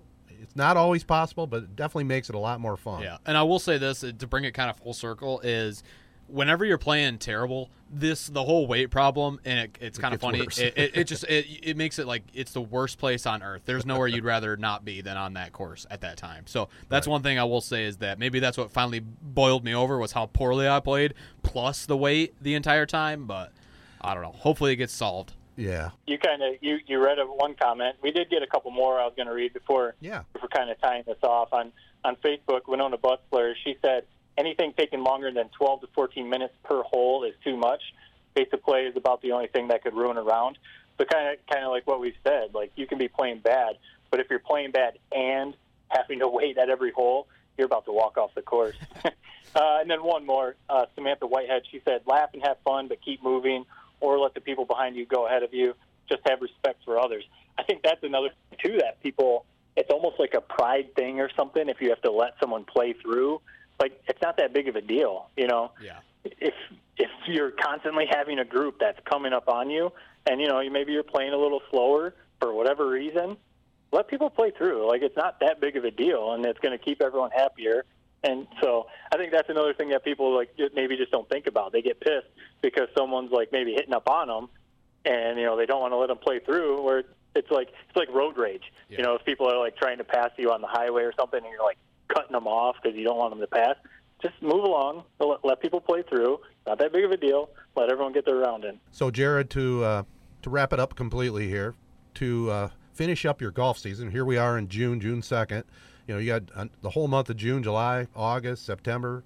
It's not always possible, but it definitely makes it a lot more fun. Yeah, and I will say this to bring it kind of full circle is whenever you're playing terrible, this the whole weight problem, and it, it's kind of funny. It, it, it, just it, it makes it like it's the worst place on earth. There's nowhere you'd rather not be than on that course at that time. So that's right. one thing I will say is that maybe that's what finally boiled me over was how poorly I played, plus the weight the entire time. But I don't know. Hopefully it gets solved. Yeah. You kind of you you read one comment. We did get a couple more. I was going to read before. Yeah. Before kind of tying this off on on Facebook, Winona Butler. She said anything taking longer than 12 to 14 minutes per hole is too much. Pace of play is about the only thing that could ruin a round. So kind of kind of like what we said, like you can be playing bad, but if you're playing bad and having to wait at every hole, you're about to walk off the course. uh, and then one more, uh, Samantha Whitehead. She said, "Laugh and have fun, but keep moving, or let the people behind you go ahead of you. Just have respect for others." I think that's another thing too that people. It's almost like a pride thing or something. If you have to let someone play through, like it's not that big of a deal, you know. Yeah. If if you're constantly having a group that's coming up on you, and you know maybe you're playing a little slower for whatever reason, let people play through. Like it's not that big of a deal, and it's going to keep everyone happier. And so I think that's another thing that people like maybe just don't think about. They get pissed because someone's like maybe hitting up on them, and you know they don't want to let them play through. Where it's like it's like road rage. Yeah. You know, if people are like trying to pass you on the highway or something, and you're like, cutting them off because you don't want them to pass. Just move along. Let, let people play through. Not that big of a deal. Let everyone get their round in. So, Jared, to uh, to wrap it up completely here, to uh, finish up your golf season. Here we are in June, June second. You know, you got uh, the whole month of June, July, August, September,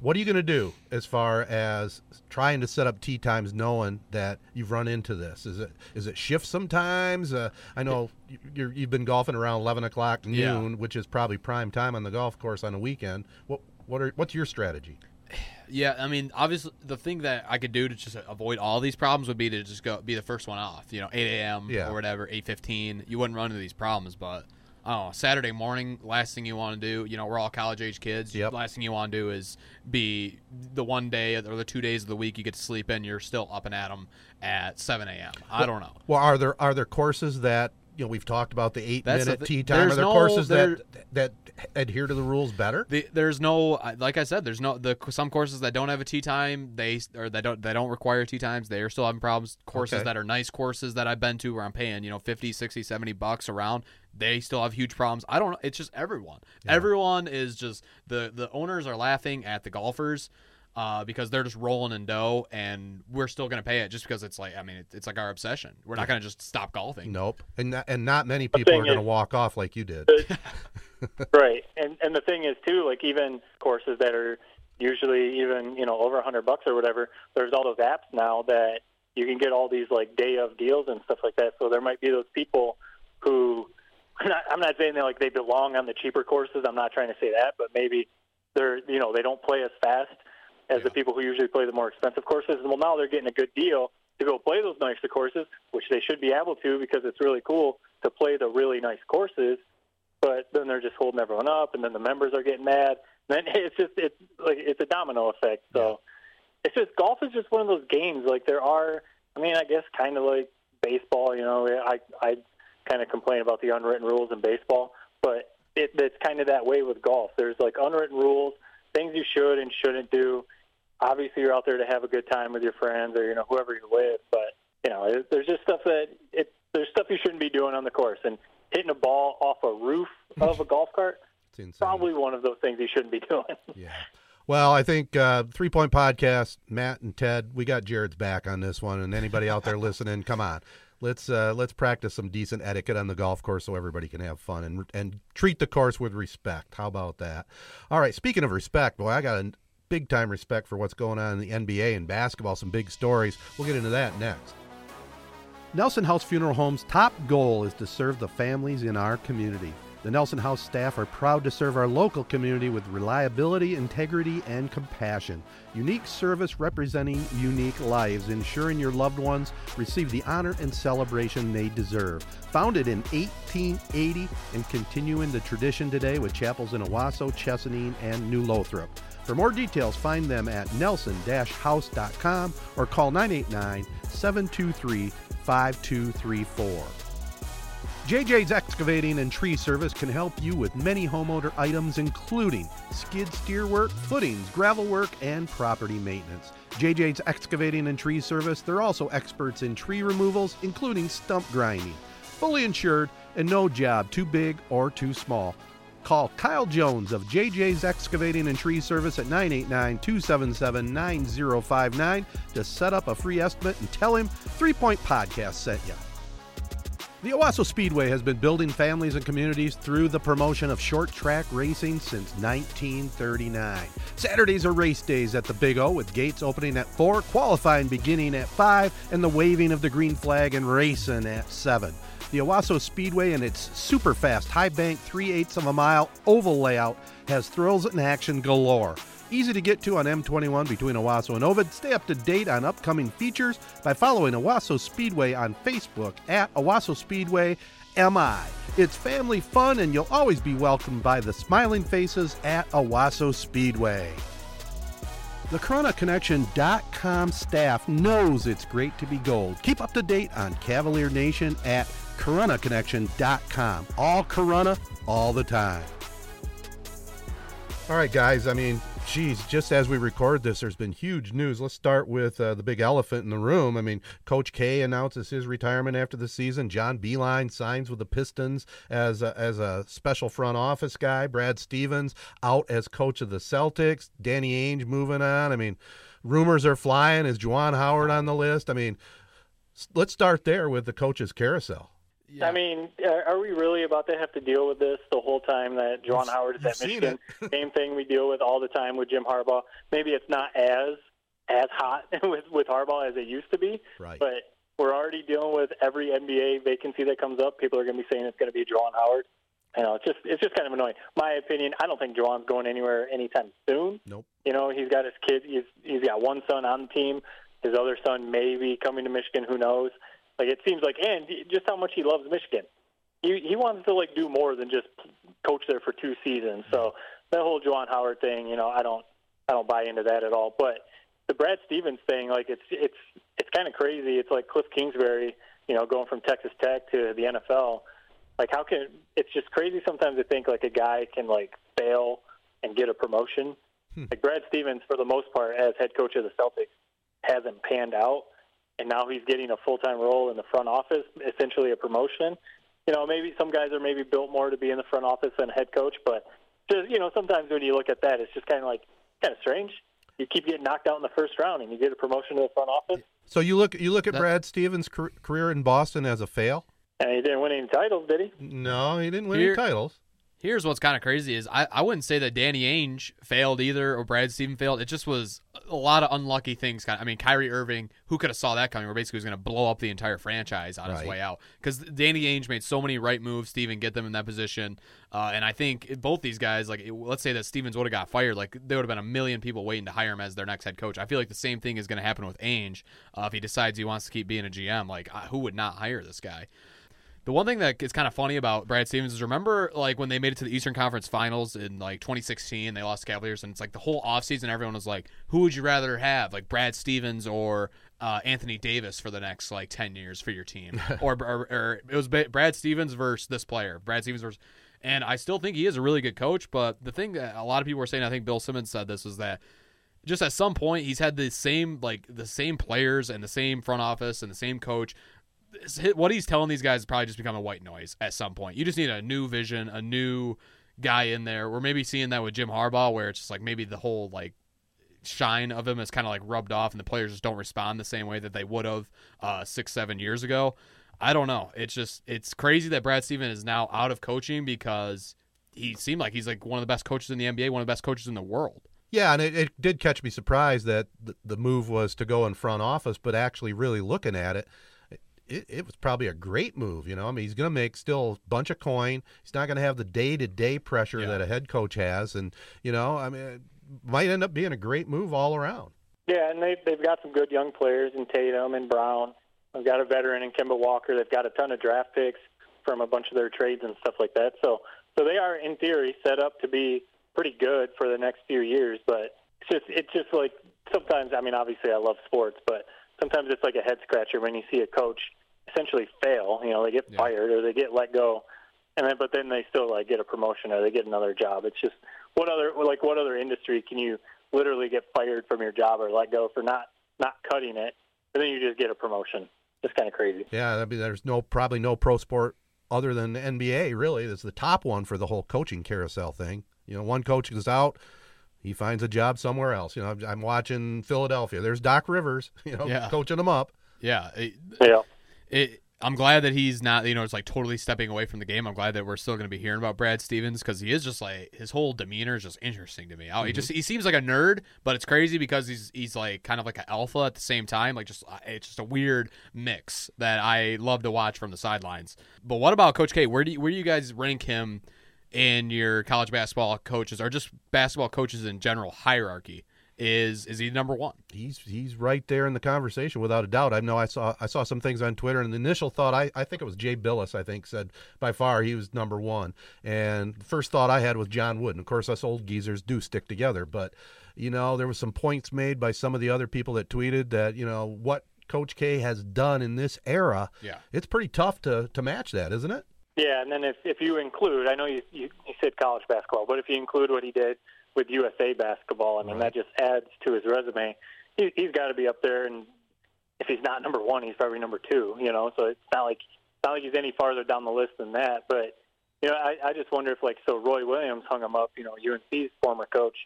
what are you going to do as far as trying to set up tee times, knowing that you've run into this? Is it is it shift sometimes? Uh, I know you have been golfing around eleven o'clock noon, yeah. which is probably prime time on the golf course on a weekend. What what are what's your strategy? Yeah, I mean, obviously, the thing that I could do to just avoid all these problems would be to just go be the first one off. You know, eight a.m. Yeah. or whatever, eight fifteen. You wouldn't run into these problems, but oh, Saturday morning, last thing you want to do, you know, we're all college age kids. Yep. Last thing you want to do is be the one day or the two days of the week you get to sleep in, you're still up and at them at 7 a.m. I don't know. Well, are there are there courses that you know we've talked about the eight That's minute the th- tee time? Are there no, courses there, that that adhere to the rules better? The, there's no, like I said, there's no the some courses that don't have a tee time. They or they don't they don't require tee times. They are still having problems. Courses okay. that are nice courses that I've been to where I'm paying you know 50, 60, 70 bucks around they still have huge problems. I don't know. It's just everyone. Yeah. Everyone is just the the owners are laughing at the golfers uh, because they're just rolling in dough, and we're still going to pay it just because it's like I mean it's like our obsession. We're not going to just stop golfing. Nope, and not, and not many people are going to walk off like you did. right, and and the thing is too, like even courses that are usually even you know over a hundred bucks or whatever. There's all those apps now that you can get all these like day of deals and stuff like that. So there might be those people who I'm not, I'm not saying that like they belong on the cheaper courses. I'm not trying to say that, but maybe they're you know they don't play as fast as yeah. the people who usually play the more expensive courses. Well, now they're getting a good deal to go play those nicer courses, which they should be able to because it's really cool to play the really nice courses. But then they're just holding everyone up, and then the members are getting mad. And then it's just it's like it's a domino effect. So yeah. it's just golf is just one of those games. Like there are, I mean, I guess kind of like baseball. You know, I I kind of complain about the unwritten rules in baseball, but it, it's kind of that way with golf. There's like unwritten rules, things you should and shouldn't do. Obviously, you're out there to have a good time with your friends or you know whoever you're with, but you know it, there's just stuff that it there's stuff you shouldn't be doing on the course, and hitting a ball off a roof of a golf cart. Probably one of those things you shouldn't be doing. Yeah. Well, I think uh, Three Point Podcast, Matt and Ted, we got Jared's back on this one, and anybody out there listening, come on, let's uh, let's practice some decent etiquette on the golf course so everybody can have fun and and treat the course with respect. How about that? All right. Speaking of respect, boy, I got a big time respect for what's going on in the NBA and basketball. Some big stories. We'll get into that next. Nelson House Funeral Home's top goal is to serve the families in our community. The Nelson House staff are proud to serve our local community with reliability, integrity, and compassion. Unique service representing unique lives, ensuring your loved ones receive the honor and celebration they deserve. Founded in 1880 and continuing the tradition today with chapels in Owosso, Chesaning, and New Lothrop. For more details, find them at nelson-house.com or call 989 723 5234. JJ's Excavating and Tree Service can help you with many homeowner items, including skid steer work, footings, gravel work, and property maintenance. JJ's Excavating and Tree Service, they're also experts in tree removals, including stump grinding. Fully insured and no job too big or too small. Call Kyle Jones of JJ's Excavating and Tree Service at 989 277 9059 to set up a free estimate and tell him Three Point Podcast sent you. The Owosso Speedway has been building families and communities through the promotion of short track racing since 1939. Saturdays are race days at the Big O with gates opening at 4, qualifying beginning at 5, and the waving of the green flag and racing at 7. The Owosso Speedway and its super fast high bank 3 eighths of a mile oval layout has thrills and action galore. Easy to get to on M21 between Owosso and Ovid. Stay up to date on upcoming features by following Owosso Speedway on Facebook at Owosso Speedway MI. It's family fun and you'll always be welcomed by the smiling faces at Owosso Speedway. The CorunnaConnection.com staff knows it's great to be gold. Keep up to date on Cavalier Nation at CorunnaConnection.com. All Corunna, all the time. All right, guys. I mean, geez, just as we record this, there's been huge news. Let's start with uh, the big elephant in the room. I mean, Coach K announces his retirement after the season. John Beilein signs with the Pistons as a, as a special front office guy. Brad Stevens out as coach of the Celtics. Danny Ainge moving on. I mean, rumors are flying. Is Juwan Howard on the list? I mean, let's start there with the coaches carousel. Yeah. I mean, are are we really about to have to deal with this the whole time that Juwan Howard is at Michigan? Same thing we deal with all the time with Jim Harbaugh. Maybe it's not as as hot with with Harbaugh as it used to be, Right. but we're already dealing with every NBA vacancy that comes up. People are going to be saying it's going to be Juwan Howard. You know, it's just it's just kind of annoying. My opinion, I don't think Juwan's going anywhere anytime soon. Nope. You know, he's got his kid. He's he's got one son on the team. His other son may be coming to Michigan. Who knows? Like it seems like, and just how much he loves Michigan. He he wants to like do more than just coach there for two seasons. So that whole Juwan Howard thing, you know, I don't I don't buy into that at all. But the Brad Stevens thing, like it's it's it's kind of crazy. It's like Cliff Kingsbury, you know, going from Texas Tech to the NFL. Like how can it's just crazy sometimes to think like a guy can like fail and get a promotion. Hmm. Like Brad Stevens, for the most part, as head coach of the Celtics, hasn't panned out, and now he's getting a full time role in the front office, essentially a promotion. You know, maybe some guys are maybe built more to be in the front office than head coach, but just you know, sometimes when you look at that, it's just kind of like kind of strange. You keep getting knocked out in the first round, and you get a promotion to the front office, So you look you look at That- Brad Stevens' career in Boston as a fail. and he didn't win any titles, did he? No, he didn't win Here- any titles. Here's what's kind of crazy is I, I wouldn't say that Danny Ainge failed either or Brad Stevens failed. It just was a lot of unlucky things. I mean, Kyrie Irving, who could have saw that coming? Where basically was going to blow up the entire franchise on his way out because Danny Ainge made so many right moves to even get them in that position. Uh, and I think both these guys, like let's say that Stevens would have got fired, like there would have been a million people waiting to hire him as their next head coach. I feel like the same thing is going to happen with Ainge uh, if he decides he wants to keep being a GM. Like uh, who would not hire this guy? The one thing that is kind of funny about Brad Stevens is remember like when they made it to the Eastern Conference Finals in like 2016, they lost to Cavaliers, and it's like the whole offseason, everyone was like, who would you rather have, like Brad Stevens or uh, Anthony Davis for the next like 10 years for your team? or, or, or it was Brad Stevens versus this player, Brad Stevens versus. And I still think he is a really good coach, but the thing that a lot of people were saying, I think Bill Simmons said this, was that just at some point he's had the same like the same players and the same front office and the same coach what he's telling these guys is probably just become a white noise at some point. You just need a new vision, a new guy in there. We're maybe seeing that with Jim Harbaugh, where it's just like maybe the whole like shine of him is kind of like rubbed off, and the players just don't respond the same way that they would have uh, six, seven years ago. I don't know. It's just it's crazy that Brad Steven is now out of coaching because he seemed like he's like one of the best coaches in the NBA, one of the best coaches in the world. Yeah, and it, it did catch me surprised that the, the move was to go in front office, but actually, really looking at it, it, it was probably a great move. You know, I mean, he's going to make still a bunch of coin. He's not going to have the day to day pressure Yeah. that a head coach has, and you know, I mean, it might end up being a great move all around. Yeah, and they they've got some good young players in Tatum and Brown. They've got a veteran in Kemba Walker. They've got a ton of draft picks from a bunch of their trades and stuff like that. So so they are in theory set up to be pretty good for the next few years. But it's just it's just like sometimes. I mean, obviously I love sports, but sometimes it's like a head scratcher when you see a coach essentially fail. You know, they get Yeah. fired or they get let go, and then but then they still like get a promotion or they get another job. It's just what other like what other industry can you literally get fired from your job or let go for not not cutting it, and then you just get a promotion. It's kind of crazy. Yeah, I mean, there's no probably no pro sport other than NBA. Really, that's the top one for the whole coaching carousel thing. You know, one coach is out, he finds a job somewhere else. You know, I'm, I'm watching Philadelphia. There's Doc Rivers, you know, Yeah. coaching them up. Yeah, it, Yeah. it, I'm glad that he's not, you know, it's like totally stepping away from the game. I'm glad that we're still going to be hearing about Brad Stevens because he is just like his whole demeanor is just interesting to me. Oh, He just he seems like a nerd, but it's crazy because he's he's like kind of like an alpha at the same time. Like just uh, it's just a weird mix that I love to watch from the sidelines. But what about Coach K? Where do you, where do you guys rank him in your college basketball coaches or just basketball coaches in general hierarchy? Is is he number one? He's he's right there in the conversation without a doubt. I know I saw I saw some things on Twitter, and the initial thought I, I think it was Jay Bilas. I think said by far he was number one. And the first thought I had was John Wooden. Of course, us old geezers do stick together, but you know there was some points made by some of the other people that tweeted that you know what Coach K has done in this era. Yeah. it's pretty tough to to match that, isn't it? Yeah, and then if if you include, I know you you, you said college basketball, but if you include what he did with USA basketball, I mean that just adds to his resume. He, he's got to be up there, and if he's not number one, he's probably number two. You know, so it's not like it's not like he's any farther down the list than that. But you know, I, I just wonder if like so Roy Williams hung him up. You know, UNC's former coach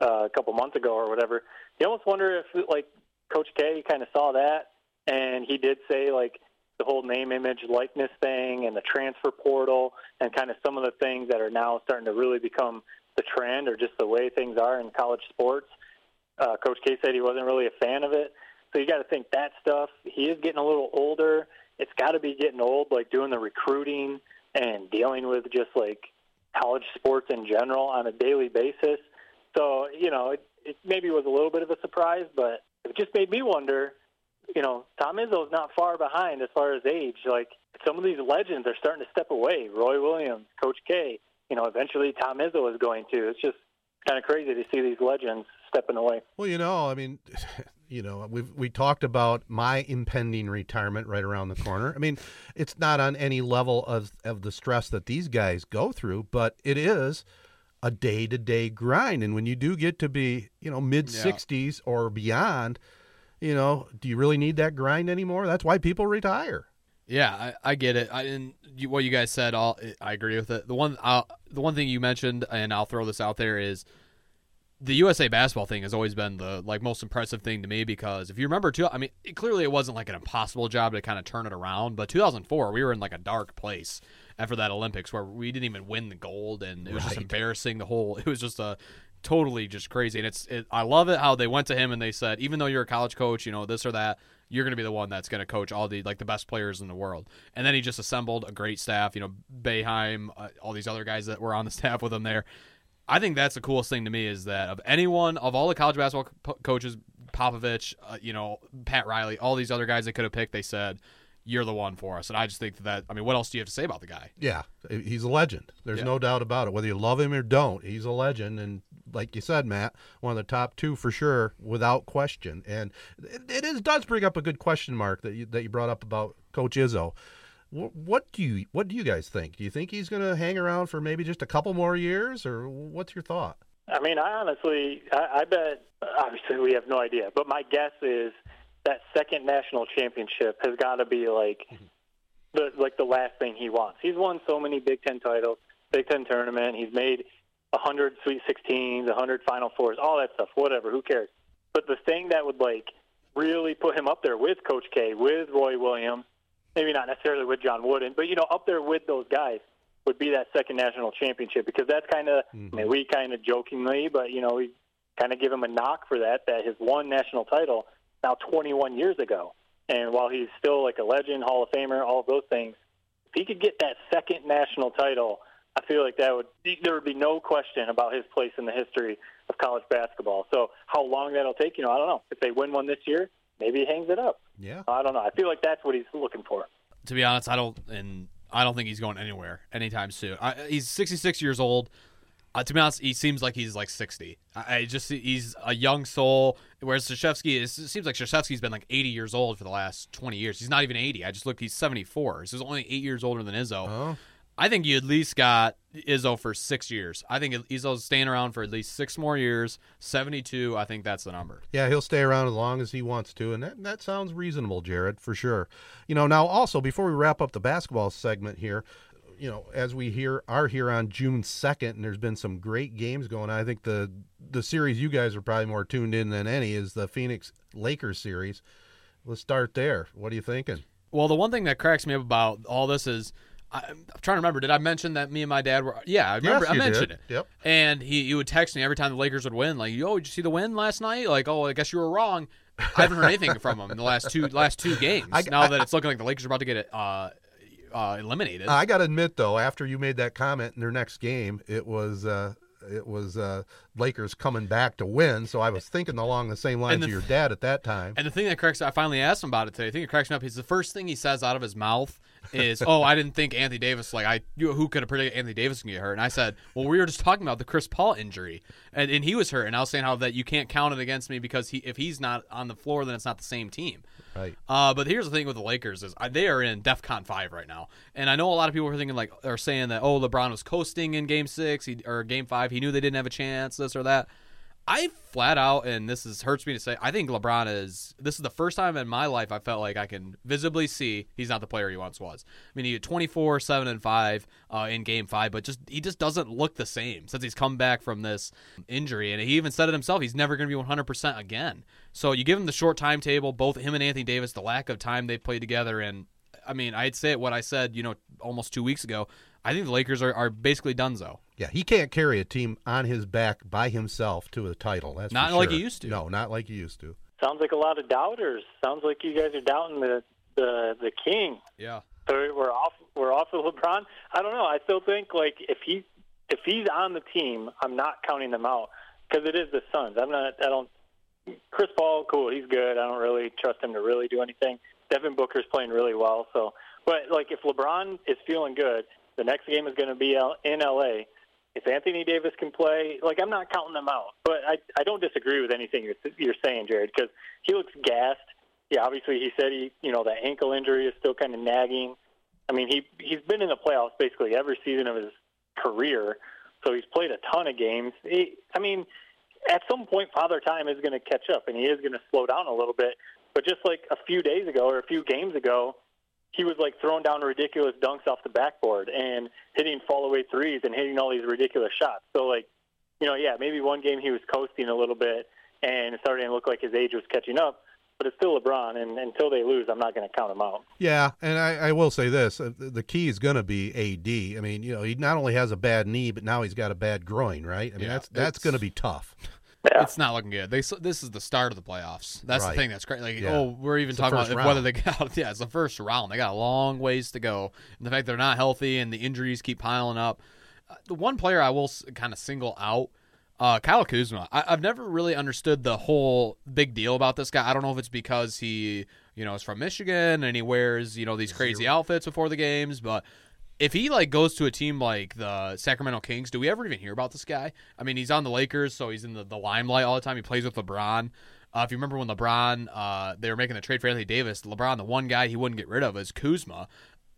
uh, a couple months ago or whatever. You almost wonder if like Coach K kind of saw that, and he did say like the whole name, image, likeness thing, and the transfer portal, and kind of some of the things that are now starting to really become the trend or just the way things are in college sports. Uh, Coach K said he wasn't really a fan of it. So you got to think that stuff. He is getting a little older. It's got to be getting old, like doing the recruiting and dealing with just like college sports in general on a daily basis. So you know, it, it maybe was a little bit of a surprise, but it just made me wonder. You know, Tom Izzo's not far behind as far as age. Like some of these legends are starting to step away. Roy Williams, Coach K. You know, eventually Tom Izzo is going to. It's just kind of crazy to see these legends stepping away. Well, you know, I mean, you know, we've we talked about my impending retirement right around the corner. I mean, it's not on any level of of the stress that these guys go through, but it is a day to day grind. And when you do get to be, you know, mid sixties or beyond, you know, do you really need that grind anymore? That's why people retire. Yeah, I, I get it. I, and you, what you guys said, all I agree with it. The one, i the one thing you mentioned, and I'll throw this out there is the USA basketball thing has always been the like most impressive thing to me because if you remember too, I mean, it, clearly it wasn't like an impossible job to kind of turn it around, but 2004 we were in like a dark place after that Olympics where we didn't even win the gold and it was just embarrassing. The whole it was just a totally just crazy, and it's it, I love it how they went to him and they said even though you're a college coach, you know this or that, you're going to be the one that's going to coach all the like the best players in the world. And then he just assembled a great staff. You know, Boeheim, uh, all these other guys that were on the staff with him there. I think that's the coolest thing to me is that of anyone of all the college basketball co- coaches, Popovich, uh, you know, Pat Riley, all these other guys they could have picked, they said you're the one for us. And I just think that I mean, what else do you have to say about the guy? Yeah, he's a legend. There's Yeah. no doubt about it. Whether you love him or don't, he's a legend. And like you said, Matt, one of the top two for sure, without question. And it, it is does bring up a good question mark that you that you brought up about Coach Izzo. What do you what do you guys think? Do you think he's going to hang around for maybe just a couple more years, or what's your thought? I mean, I honestly, I, I bet. Obviously, we have no idea, but my guess is that second national championship has got to be like mm-hmm. the like the last thing he wants. He's won so many Big Ten titles, Big Ten tournament. He's made a hundred Sweet Sixteens, a hundred Final Fours, all that stuff. Whatever, who cares? But the thing that would like really put him up there with Coach K, with Roy Williams, maybe not necessarily with John Wooden, but you know, up there with those guys would be that second national championship because that's kind of I mean mm-hmm. we kind of jokingly, but you know we kind of give him a knock for that that his one national title now 21 years ago. And while he's still like a legend, Hall of Famer, all of those things, if he could get that second national title, I feel like that would there would be no question about his place in the history of college basketball. So how long that'll take, you know, I don't know. If they win one this year, maybe he hangs it up. Yeah. I don't know. I feel like that's what he's looking for. To be honest, I don't and I don't think he's going anywhere anytime soon. I, he's 66 years old. Uh, to be honest, he seems like he's like 60. I, I just he's a young soul. Whereas is, it seems like Krzyzewski's been like 80 years old for the last 20 years. He's not even 80. I just looked; he's 74. So he's only eight years older than Izzo. Oh. I think you at least got Izzo for six years. I think Izzo's staying around for at least six more years. 72, I think that's the number. Yeah, he'll stay around as long as he wants to, and that, that sounds reasonable, Jared, for sure. You know, now also before we wrap up the basketball segment here, you know, as we here are here on June second, and there's been some great games going on. I think the the series you guys are probably more tuned in than any is the Phoenix Lakers series. Let's start there. What are you thinking? Well, the one thing that cracks me up about all this is I, am trying to remember. Did I mention that me and my dad were? Yeah, I remember. Yes, I mentioned did. it. Yep. And he, he would text me every time the Lakers would win, like, "Yo, did you see the win last night?" Like, "Oh, I guess you were wrong." I haven't heard anything from him in the last two last two games. I- now that it's looking like the Lakers are about to get it uh, uh, eliminated. I got to admit though, after you made that comment in their next game, it was uh, it was uh, Lakers coming back to win. So I was thinking along the same lines the- of your dad at that time. And the thing that cracks, I finally asked him about it today. I think it cracks me up. He's the first thing he says out of his mouth is, "Oh, I didn't think Anthony Davis. Like I, you, who could have predicted Anthony Davis can get hurt?" And I said, "Well, we were just talking about the Chris Paul injury, and, and he was hurt, and I was saying how that you can't count it against me because he, if he's not on the floor, then it's not the same team." Right. Uh, but here's the thing with the Lakers is uh, they are in DefCon five right now, and I know a lot of people are thinking like are saying that oh LeBron was coasting in Game Six he, or Game Five, he knew they didn't have a chance, this or that. I flat out, and this is hurts me to say, I think LeBron is. This is the first time in my life I felt like I can visibly see he's not the player he once was. I mean, he had 24, seven, and five uh, in Game Five, but just he just doesn't look the same since he's come back from this injury, and he even said it himself. He's never going to be 100 percent again. So you give him the short timetable, both him and Anthony Davis, the lack of time they played together, and I mean, I'd say it what I said, you know, almost two weeks ago. I think the Lakers are, are basically donezo. Yeah, he can't carry a team on his back by himself to a title. That's Not for like he used to. No, not like he used to. Sounds like a lot of doubters. Sounds like you guys are doubting the the, the king. Yeah. So we're off. We're off of LeBron. I don't know. I still think like if he if he's on the team, I'm not counting them out because it is the Suns. I'm not. I don't. Chris Paul, cool. He's good. I don't really trust him to really do anything. Devin Booker's playing really well. So, but like if LeBron is feeling good, the next game is going to be in LA. If Anthony Davis can play, like I'm not counting them out. But I I don't disagree with anything you're you're saying, Jared, because he looks gassed. Yeah, obviously he said he you know that ankle injury is still kind of nagging. I mean he he's been in the playoffs basically every season of his career, so he's played a ton of games. He, I mean, at some point Father Time is going to catch up, and he is going to slow down a little bit. But just like a few days ago or a few games ago, he was like throwing down ridiculous dunks off the backboard and hitting fall away threes and hitting all these ridiculous shots. So like, you know, yeah, maybe one game he was coasting a little bit and it started to look like his age was catching up. But it's still LeBron, and until they lose, I'm not going to count him out. Yeah, and I, I will say this: uh, the key is going to be AD. I mean, you know, he not only has a bad knee, but now he's got a bad groin, right? I mean, Yeah, that's that's going to be tough. Yeah. It's not looking good. They this is the start of the playoffs. That's Right. the thing that's great. Like, Yeah. oh, we're even It's talking about if whether they get out. Yeah, it's the first round. They got a long ways to go. And the fact they're not healthy and the injuries keep piling up. Uh, the one player I will kind of single out, uh, Kyle Kuzma. I, I've never really understood the whole big deal about this guy. I don't know if it's because he, you know, is from Michigan and he wears, you know, these crazy outfits before the games, but if he like goes to a team like the Sacramento Kings, do we ever even hear about this guy? I mean, he's on the Lakers, so he's in the, the limelight all the time. He plays with LeBron. Uh, if you remember when LeBron, uh, they were making the trade for Anthony Davis, LeBron, the one guy he wouldn't get rid of is Kuzma.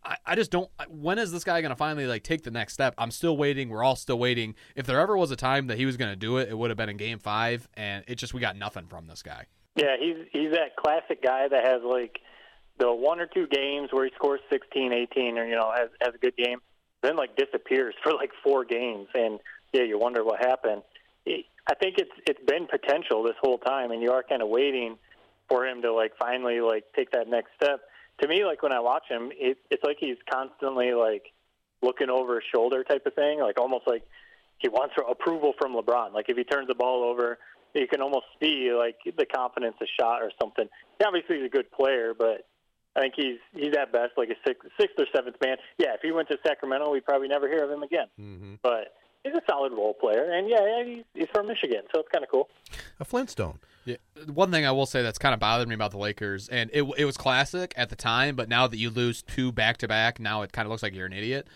I, I just don't. When is this guy going to finally like take the next step? I'm still waiting. We're all still waiting. If there ever was a time that he was going to do it, it would have been in Game Five, and it just we got nothing from this guy. Yeah, he's he's that classic guy that has like the one or two games where he scores 16, 18, or you know has has a good game, then like disappears for like four games, and yeah, you wonder what happened. I think it's it's been potential this whole time, and you are kind of waiting for him to like finally like take that next step. To me, like when I watch him, it, it's like he's constantly like looking over his shoulder type of thing, like almost like he wants approval from LeBron. Like if he turns the ball over, you can almost see like the confidence a shot or something. He obviously he's a good player, but I think he's he's at best like a sixth, sixth or seventh man. Yeah, if he went to Sacramento, we'd probably never hear of him again. Mm-hmm. But he's a solid role player, and yeah, yeah he's, he's from Michigan, so it's kind of cool. A Flintstone. Yeah. One thing I will say that's kind of bothered me about the Lakers, and it, it was classic at the time, but now that you lose two back to back, now it kind of looks like you're an idiot.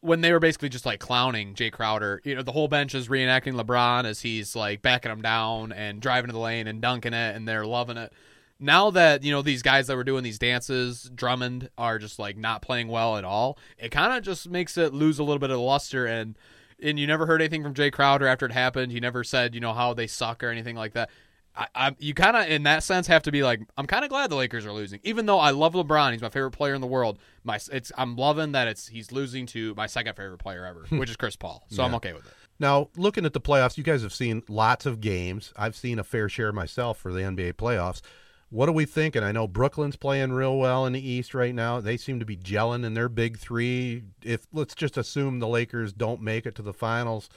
When they were basically just like clowning Jae Crowder, you know, the whole bench is reenacting LeBron as he's like backing him down and driving to the lane and dunking it, and they're loving it. Now that you know these guys that were doing these dances, Drummond, are just like not playing well at all. It kind of just makes it lose a little bit of luster and and you never heard anything from Jae Crowder after it happened. He never said, you know, how they suck or anything like that. I, I you kind of in that sense have to be like, I'm kind of glad the Lakers are losing, even though I love LeBron. He's my favorite player in the world. My it's I'm loving that it's he's losing to my second favorite player ever, which is Chris Paul. So I'm okay with it. Now, looking at the playoffs, you guys have seen lots of games. I've seen a fair share myself for the NBA playoffs. What are we thinking? I know Brooklyn's playing real well in the East right now. They seem to be gelling in their big three. If let's just assume the Lakers don't make it to the finals,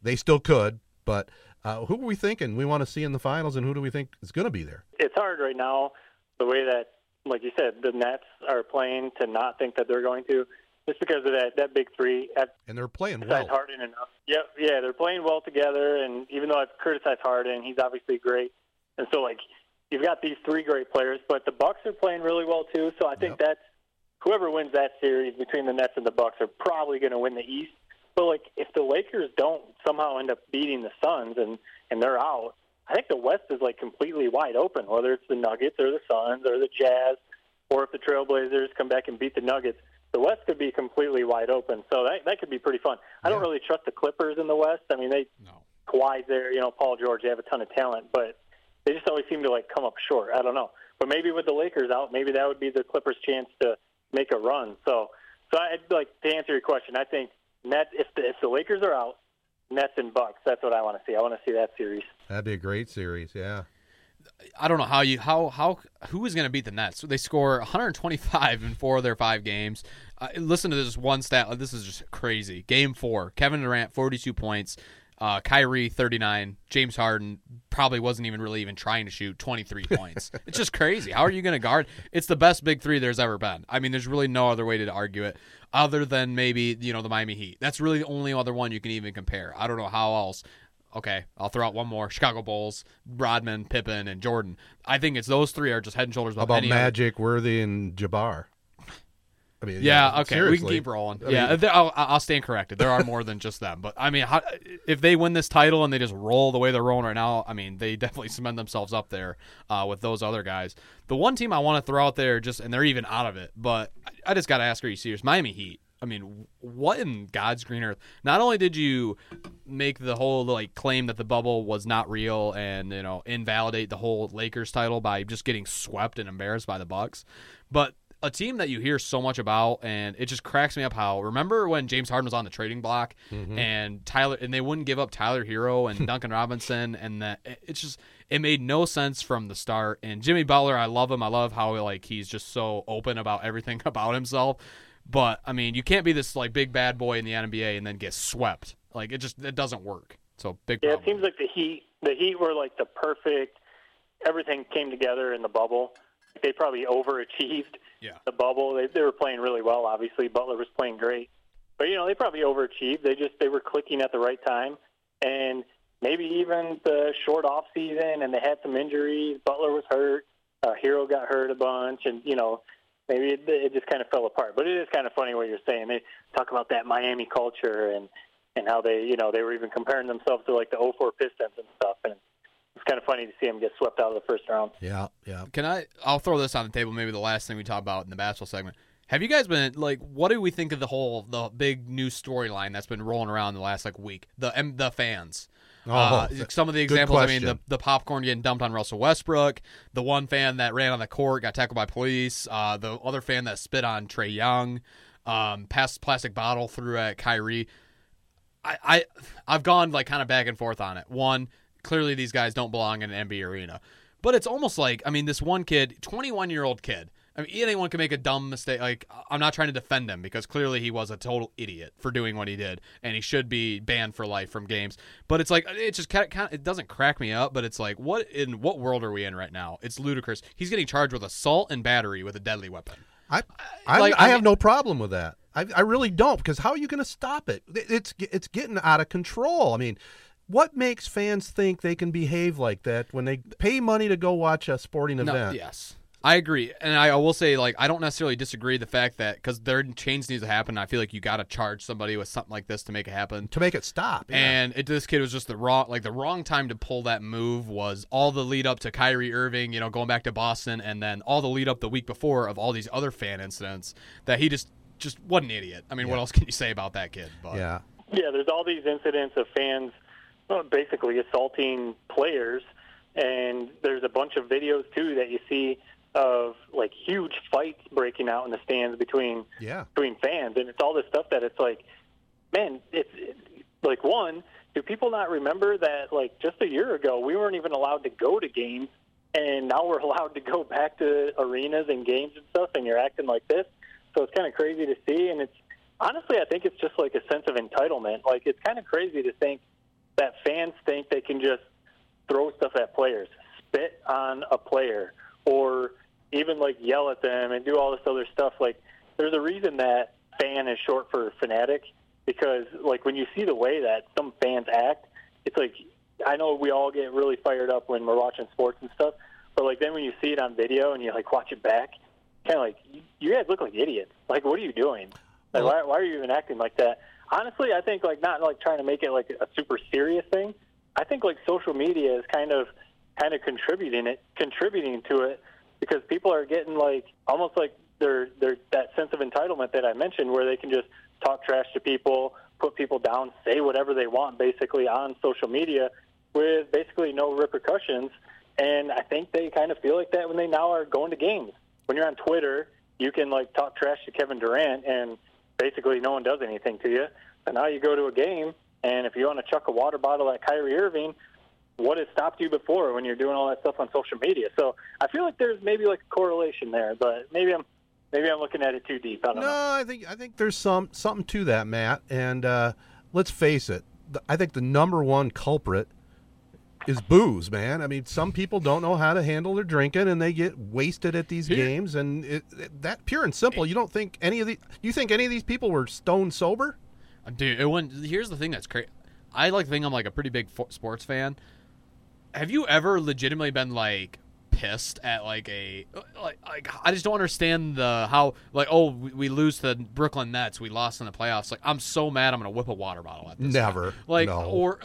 they still could. But uh, who are we thinking we want to see in the finals, and who do we think is going to be there? It's hard right now, the way that, like you said, the Nets are playing to not think that they're going to, just because of that that big three. At And they're playing well. Harden enough. Yep, yeah, they're playing well together, and even though I've criticized Harden, he's obviously great, and so like you've got these three great players, but the Bucks are playing really well too. So I think Yep. that's whoever wins that series between the Nets and the Bucks are probably going to win the East. But like if the Lakers don't somehow end up beating the Suns and and they're out, I think the West is like completely wide open. Whether it's the Nuggets or the Suns or the Jazz, or if the Trailblazers come back and beat the Nuggets, the West could be completely wide open. So that that could be pretty fun. I don't really trust the Clippers in the West. I mean, they No. Kawhi's there, you know, Paul George, they have a ton of talent, but they just always seem to like come up short. I don't know. But maybe with the Lakers out, maybe that would be the Clippers' chance to make a run. So, so I'd like to answer your question. I think net if the, if the Lakers are out, Nets and Bucks. That's what I want to see. I want to see that series. That'd be a great series. Yeah. I don't know how you how how who is going to beat the Nets. They score 125 in four of their five games. Uh, listen to this one stat. This is just crazy. Game four, Kevin Durant 42 points, uh, Kyrie 39, James Harden probably wasn't even really even trying to shoot 23 points. It's just crazy. How are you going to guard? It's the best big three there's ever been. I mean, there's really no other way to argue it other than maybe you know the Miami Heat. That's really the only other one you can even compare. I don't know how else. Okay, I'll throw out one more: Chicago Bulls, Rodman, Pippen, and Jordan. I think it's those three are just head and shoulders How above about any other- Magic, Worthy, and Jabbar? I mean, Yeah, okay, we can keep rolling. I yeah, mean- I'll, I'll stand corrected. There are more than just them, but I mean, how, if they win this title and they just roll the way they're rolling right now, I mean, they definitely cement themselves up there uh, with those other guys. The one team I want to throw out there, just and they're even out of it, but I, I just got to ask: Are you serious? Miami Heat. I mean, what in God's green earth? Not only did you make the whole like claim that the bubble was not real and you know invalidate the whole Lakers title by just getting swept and embarrassed by the Bucks, but a team that you hear so much about and it just cracks me up how remember when James Harden was on the trading block mm-hmm. and Tyler and they wouldn't give up Tyler Herro and Duncan Robinson and that it's just it made no sense from the start and Jimmy Butler I love him I love how like he's just so open about everything about himself but I mean you can't be this like big bad boy in the NBA and then get swept like it just it doesn't work so big Yeah, it seems like the Heat. The Heat were like the perfect. Everything came together in the bubble. They probably overachieved Yeah. the bubble. They, they were playing really well. Obviously, Butler was playing great, but you know they probably overachieved. They just they were clicking at the right time, and maybe even the short off season, and they had some injuries. Butler was hurt. Uh, Herro got hurt a bunch, and you know maybe it, it just kind of fell apart. But it is kind of funny what you're saying. They talk about that Miami culture and and how they you know they were even comparing themselves to like the 04 Pistons and stuff, and it's kind of funny to see him get swept out of the first round. Yeah, yeah. Can I? I'll throw this on the table. Maybe the last thing we talk about in the basketball segment. Have you guys been like? What do we think of the whole the big new storyline that's been rolling around the last like week? The um, the fans. Oh, uh, th- some of the examples. I mean, the, the popcorn getting dumped on Russell Westbrook. The one fan that ran on the court got tackled by police. Uh, the other fan that spit on Trae Young. Um, passed plastic bottle through at Kyrie. I, I I've gone like kind of back and forth on it. One, clearly these guys don't belong in an NBA arena. But it's almost like I mean, this one kid, 21 year old kid, I mean, anyone can make a dumb mistake. Like, I'm not trying to defend him because clearly he was a total idiot for doing what he did, and he should be banned for life from games. But it's like it just kind of, it doesn't crack me up. But it's like, what in what world are we in right now? It's ludicrous. He's getting charged with assault and battery with a deadly weapon. I I, like, I I have mean- no problem with that. I, I really don't because how are you going to stop it? It- It's it's getting out of control. I mean, what makes fans think they can behave like that when they pay money to go watch a sporting No, event? yes. I agree, and I will say, like, I don't necessarily disagree the fact that because their change needs to happen. I feel like you got to charge somebody with something like this to make it happen. To make it stop. yeah. And it, this kid was just the wrong, like the wrong time to pull that move was all the lead up to Kyrie Irving, you know, going back to Boston, and then all the lead up the week before of all these other fan incidents that he just just what an idiot. I mean, what else can you say about that kid? But yeah. Yeah, there's all these incidents of fans uh, basically assaulting players, and there's a bunch of videos too that you see of like huge fights breaking out in the stands between Yeah. between fans, and it's all this stuff that it's like, man, it's, it's like one. Do people not remember that like just a year ago we weren't even allowed to go to games, and now we're allowed to go back to arenas and games and stuff, and you're acting like this. So it's kind of crazy to see, and it's honestly I think it's just like a sense of entitlement. Like it's kind of crazy to think that fans think they can just throw stuff at players, spit on a player, or even like yell at them and do all this other stuff. Like, there's a reason that fan is short for fanatic because, like, when you see the way that some fans act, it's like I know we all get really fired up when we're watching sports and stuff, but like then when you see it on video and you like watch it back, kind of like you, guys look like idiots. Like, what are you doing? Like, why, why are you even acting like that? Honestly, I think like not like trying to make it like a super serious thing. I think like social media is kind of kind of contributing it contributing to it because people are getting like almost like they're they're that sense of entitlement that I mentioned where they can just talk trash to people, put people down, say whatever they want basically on social media with basically no repercussions. And I think they kind of feel like that when they now are going to games. When you're on Twitter, you can like talk trash to Kevin Durant and basically no one does anything to you. And now you go to a game and if you want to chuck a water bottle at Kyrie Irving, what has stopped you before when you're doing all that stuff on social media? So I feel like there's maybe like a correlation there, but maybe I'm maybe I'm looking at it too deep. I don't No, know. I think I think there's some something to that, Matt. And uh, let's face it, I think the number one culprit is booze, man. I mean, some people don't know how to handle their drinking, and they get wasted at these games. And it, it, that pure and simple. You don't think any of the you think any of these people were stone sober? Uh, dude, it went. Here's the thing that's crazy. I like to think I'm like a pretty big fo- sports fan. Have you ever legitimately been like pissed at like a like, like I just don't understand the how like oh we, we lose to the Brooklyn Nets we lost in the playoffs like I'm so mad I'm gonna whip a water bottle at this. Never. like No. or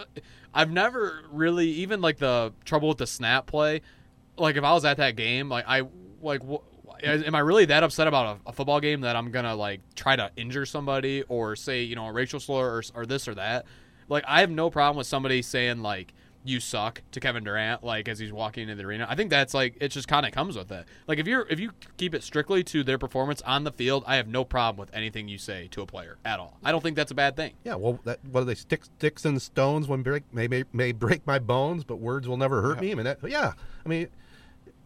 I've never really even like the trouble with the snap play like if I was at that game like I like wh- am I really that upset about a, a football game that I'm gonna like try to injure somebody or say you know a racial slur or, or this or that? Like I have no problem with somebody saying like you suck to Kevin Durant like as he's walking into the arena. I think that's like it just kind of comes with it. Like if you're if you keep it strictly to their performance on the field, I have no problem with anything you say to a player at all. I don't think that's a bad thing. Yeah. Well, that, what do they stick sticks and stones when break may, may may break my bones, but words will never hurt me. I mean, that, yeah. I mean,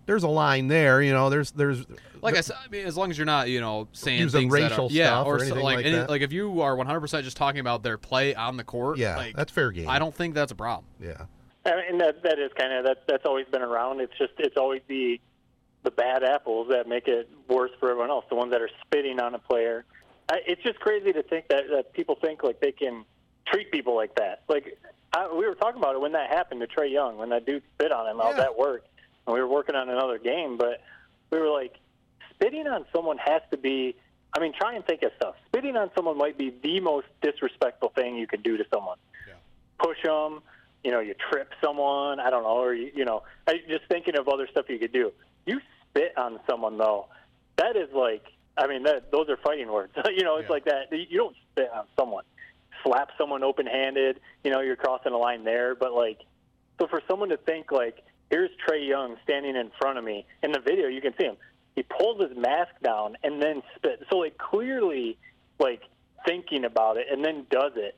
there's a line there. You know, there's there's Like I said, I mean, as long as you're not, you know, saying Using things that racial are, yeah, stuff or so- anything like like any- that. like if you are 100 percent just talking about their play on the court, Yeah, like, that's fair game. I don't think that's a problem. yeah. And that that is kind of that that's always been around. It's just it's always the the bad apples that make it worse for everyone else. The ones that are spitting on a player. I, it's just crazy to think that that people think like they can treat people like that. Like I, we were talking about it when that happened to Trae Young when that dude spit on him. All Yeah. that worked, and we were working on another game, but we were like, spitting on someone has to be. I mean, try and think of stuff. Spitting on someone might be the most disrespectful thing you can do to someone Yeah. push them, you know, you trip someone, I don't know, or you, you know, I, just thinking of other stuff you could do. You spit on someone though, that is like, I mean, that those are fighting words. you know, it's like that. You don't spit on someone, slap someone open-handed. You know, you're crossing a line there, but like, so for someone to think like, here's Trae Young standing in front of me in the video, you can see him. He pulls his mask down and then spit. So like clearly, like thinking about it and then does it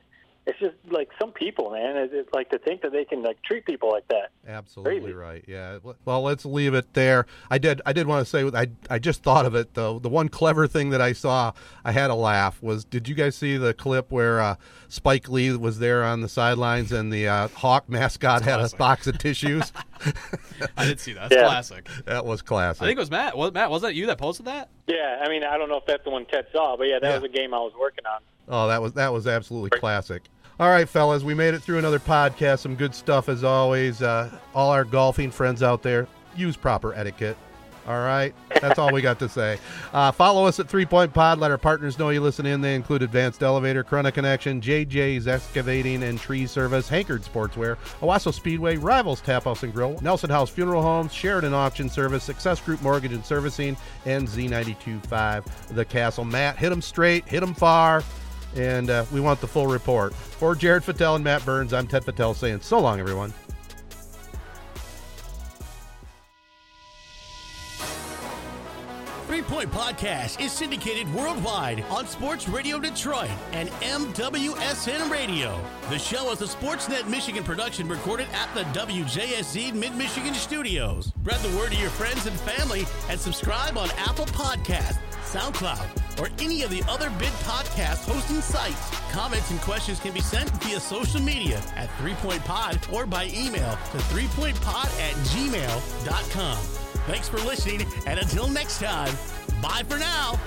it's just like some people, man. It's, it's like to think that they can like treat people like that. Absolutely Crazy. right. Yeah. Well, let's leave it there. I did. I did want to say. I I just thought of it though. The one clever thing that I saw, I had a laugh. Was did you guys see the clip where uh, Spike Lee was there on the sidelines and the uh, Hawk mascot had a box of tissues? I did see that. That's Yeah. classic. that was classic. I think it was Matt. Was Matt? Was that you that posted that? Yeah, I mean, I don't know if that's the one Ted saw, but yeah, that Yeah. was a game I was working on. Oh, that was that was absolutely classic. All right, fellas, we made it through another podcast. Some good stuff as always. Uh, all our golfing friends out there, use proper etiquette. All right, that's all we got to say. Uh, follow us at Three Point Pod. Let our partners know you listen in. They include Advanced Elevator, Corunna Connection, JJ's Excavating and Tree Service, Hankard Sportswear, Owosso Speedway, Rivals Tap House and Grill, Nelson House Funeral Homes, Sheridan Auction Service, Success Group Mortgage and Servicing, and Z925 The Castle. Matt, hit them straight, hit them far and uh, we want the full report. For Jared Fattel and Matt Burns, I'm Ted Patel saying so long, everyone. Three Point Podcast is syndicated worldwide on Sports Radio Detroit and MWSN Radio. The show is a Sportsnet Michigan production recorded at the WJSZ Mid Michigan studios. Spread the word to your friends and family and subscribe on Apple Podcasts, SoundCloud, or any of the other big podcast hosting sites. Comments and questions can be sent via social media at Three Point Pod or by email to threepointpod at gmail.com. Thanks for listening, and until next time, bye for now.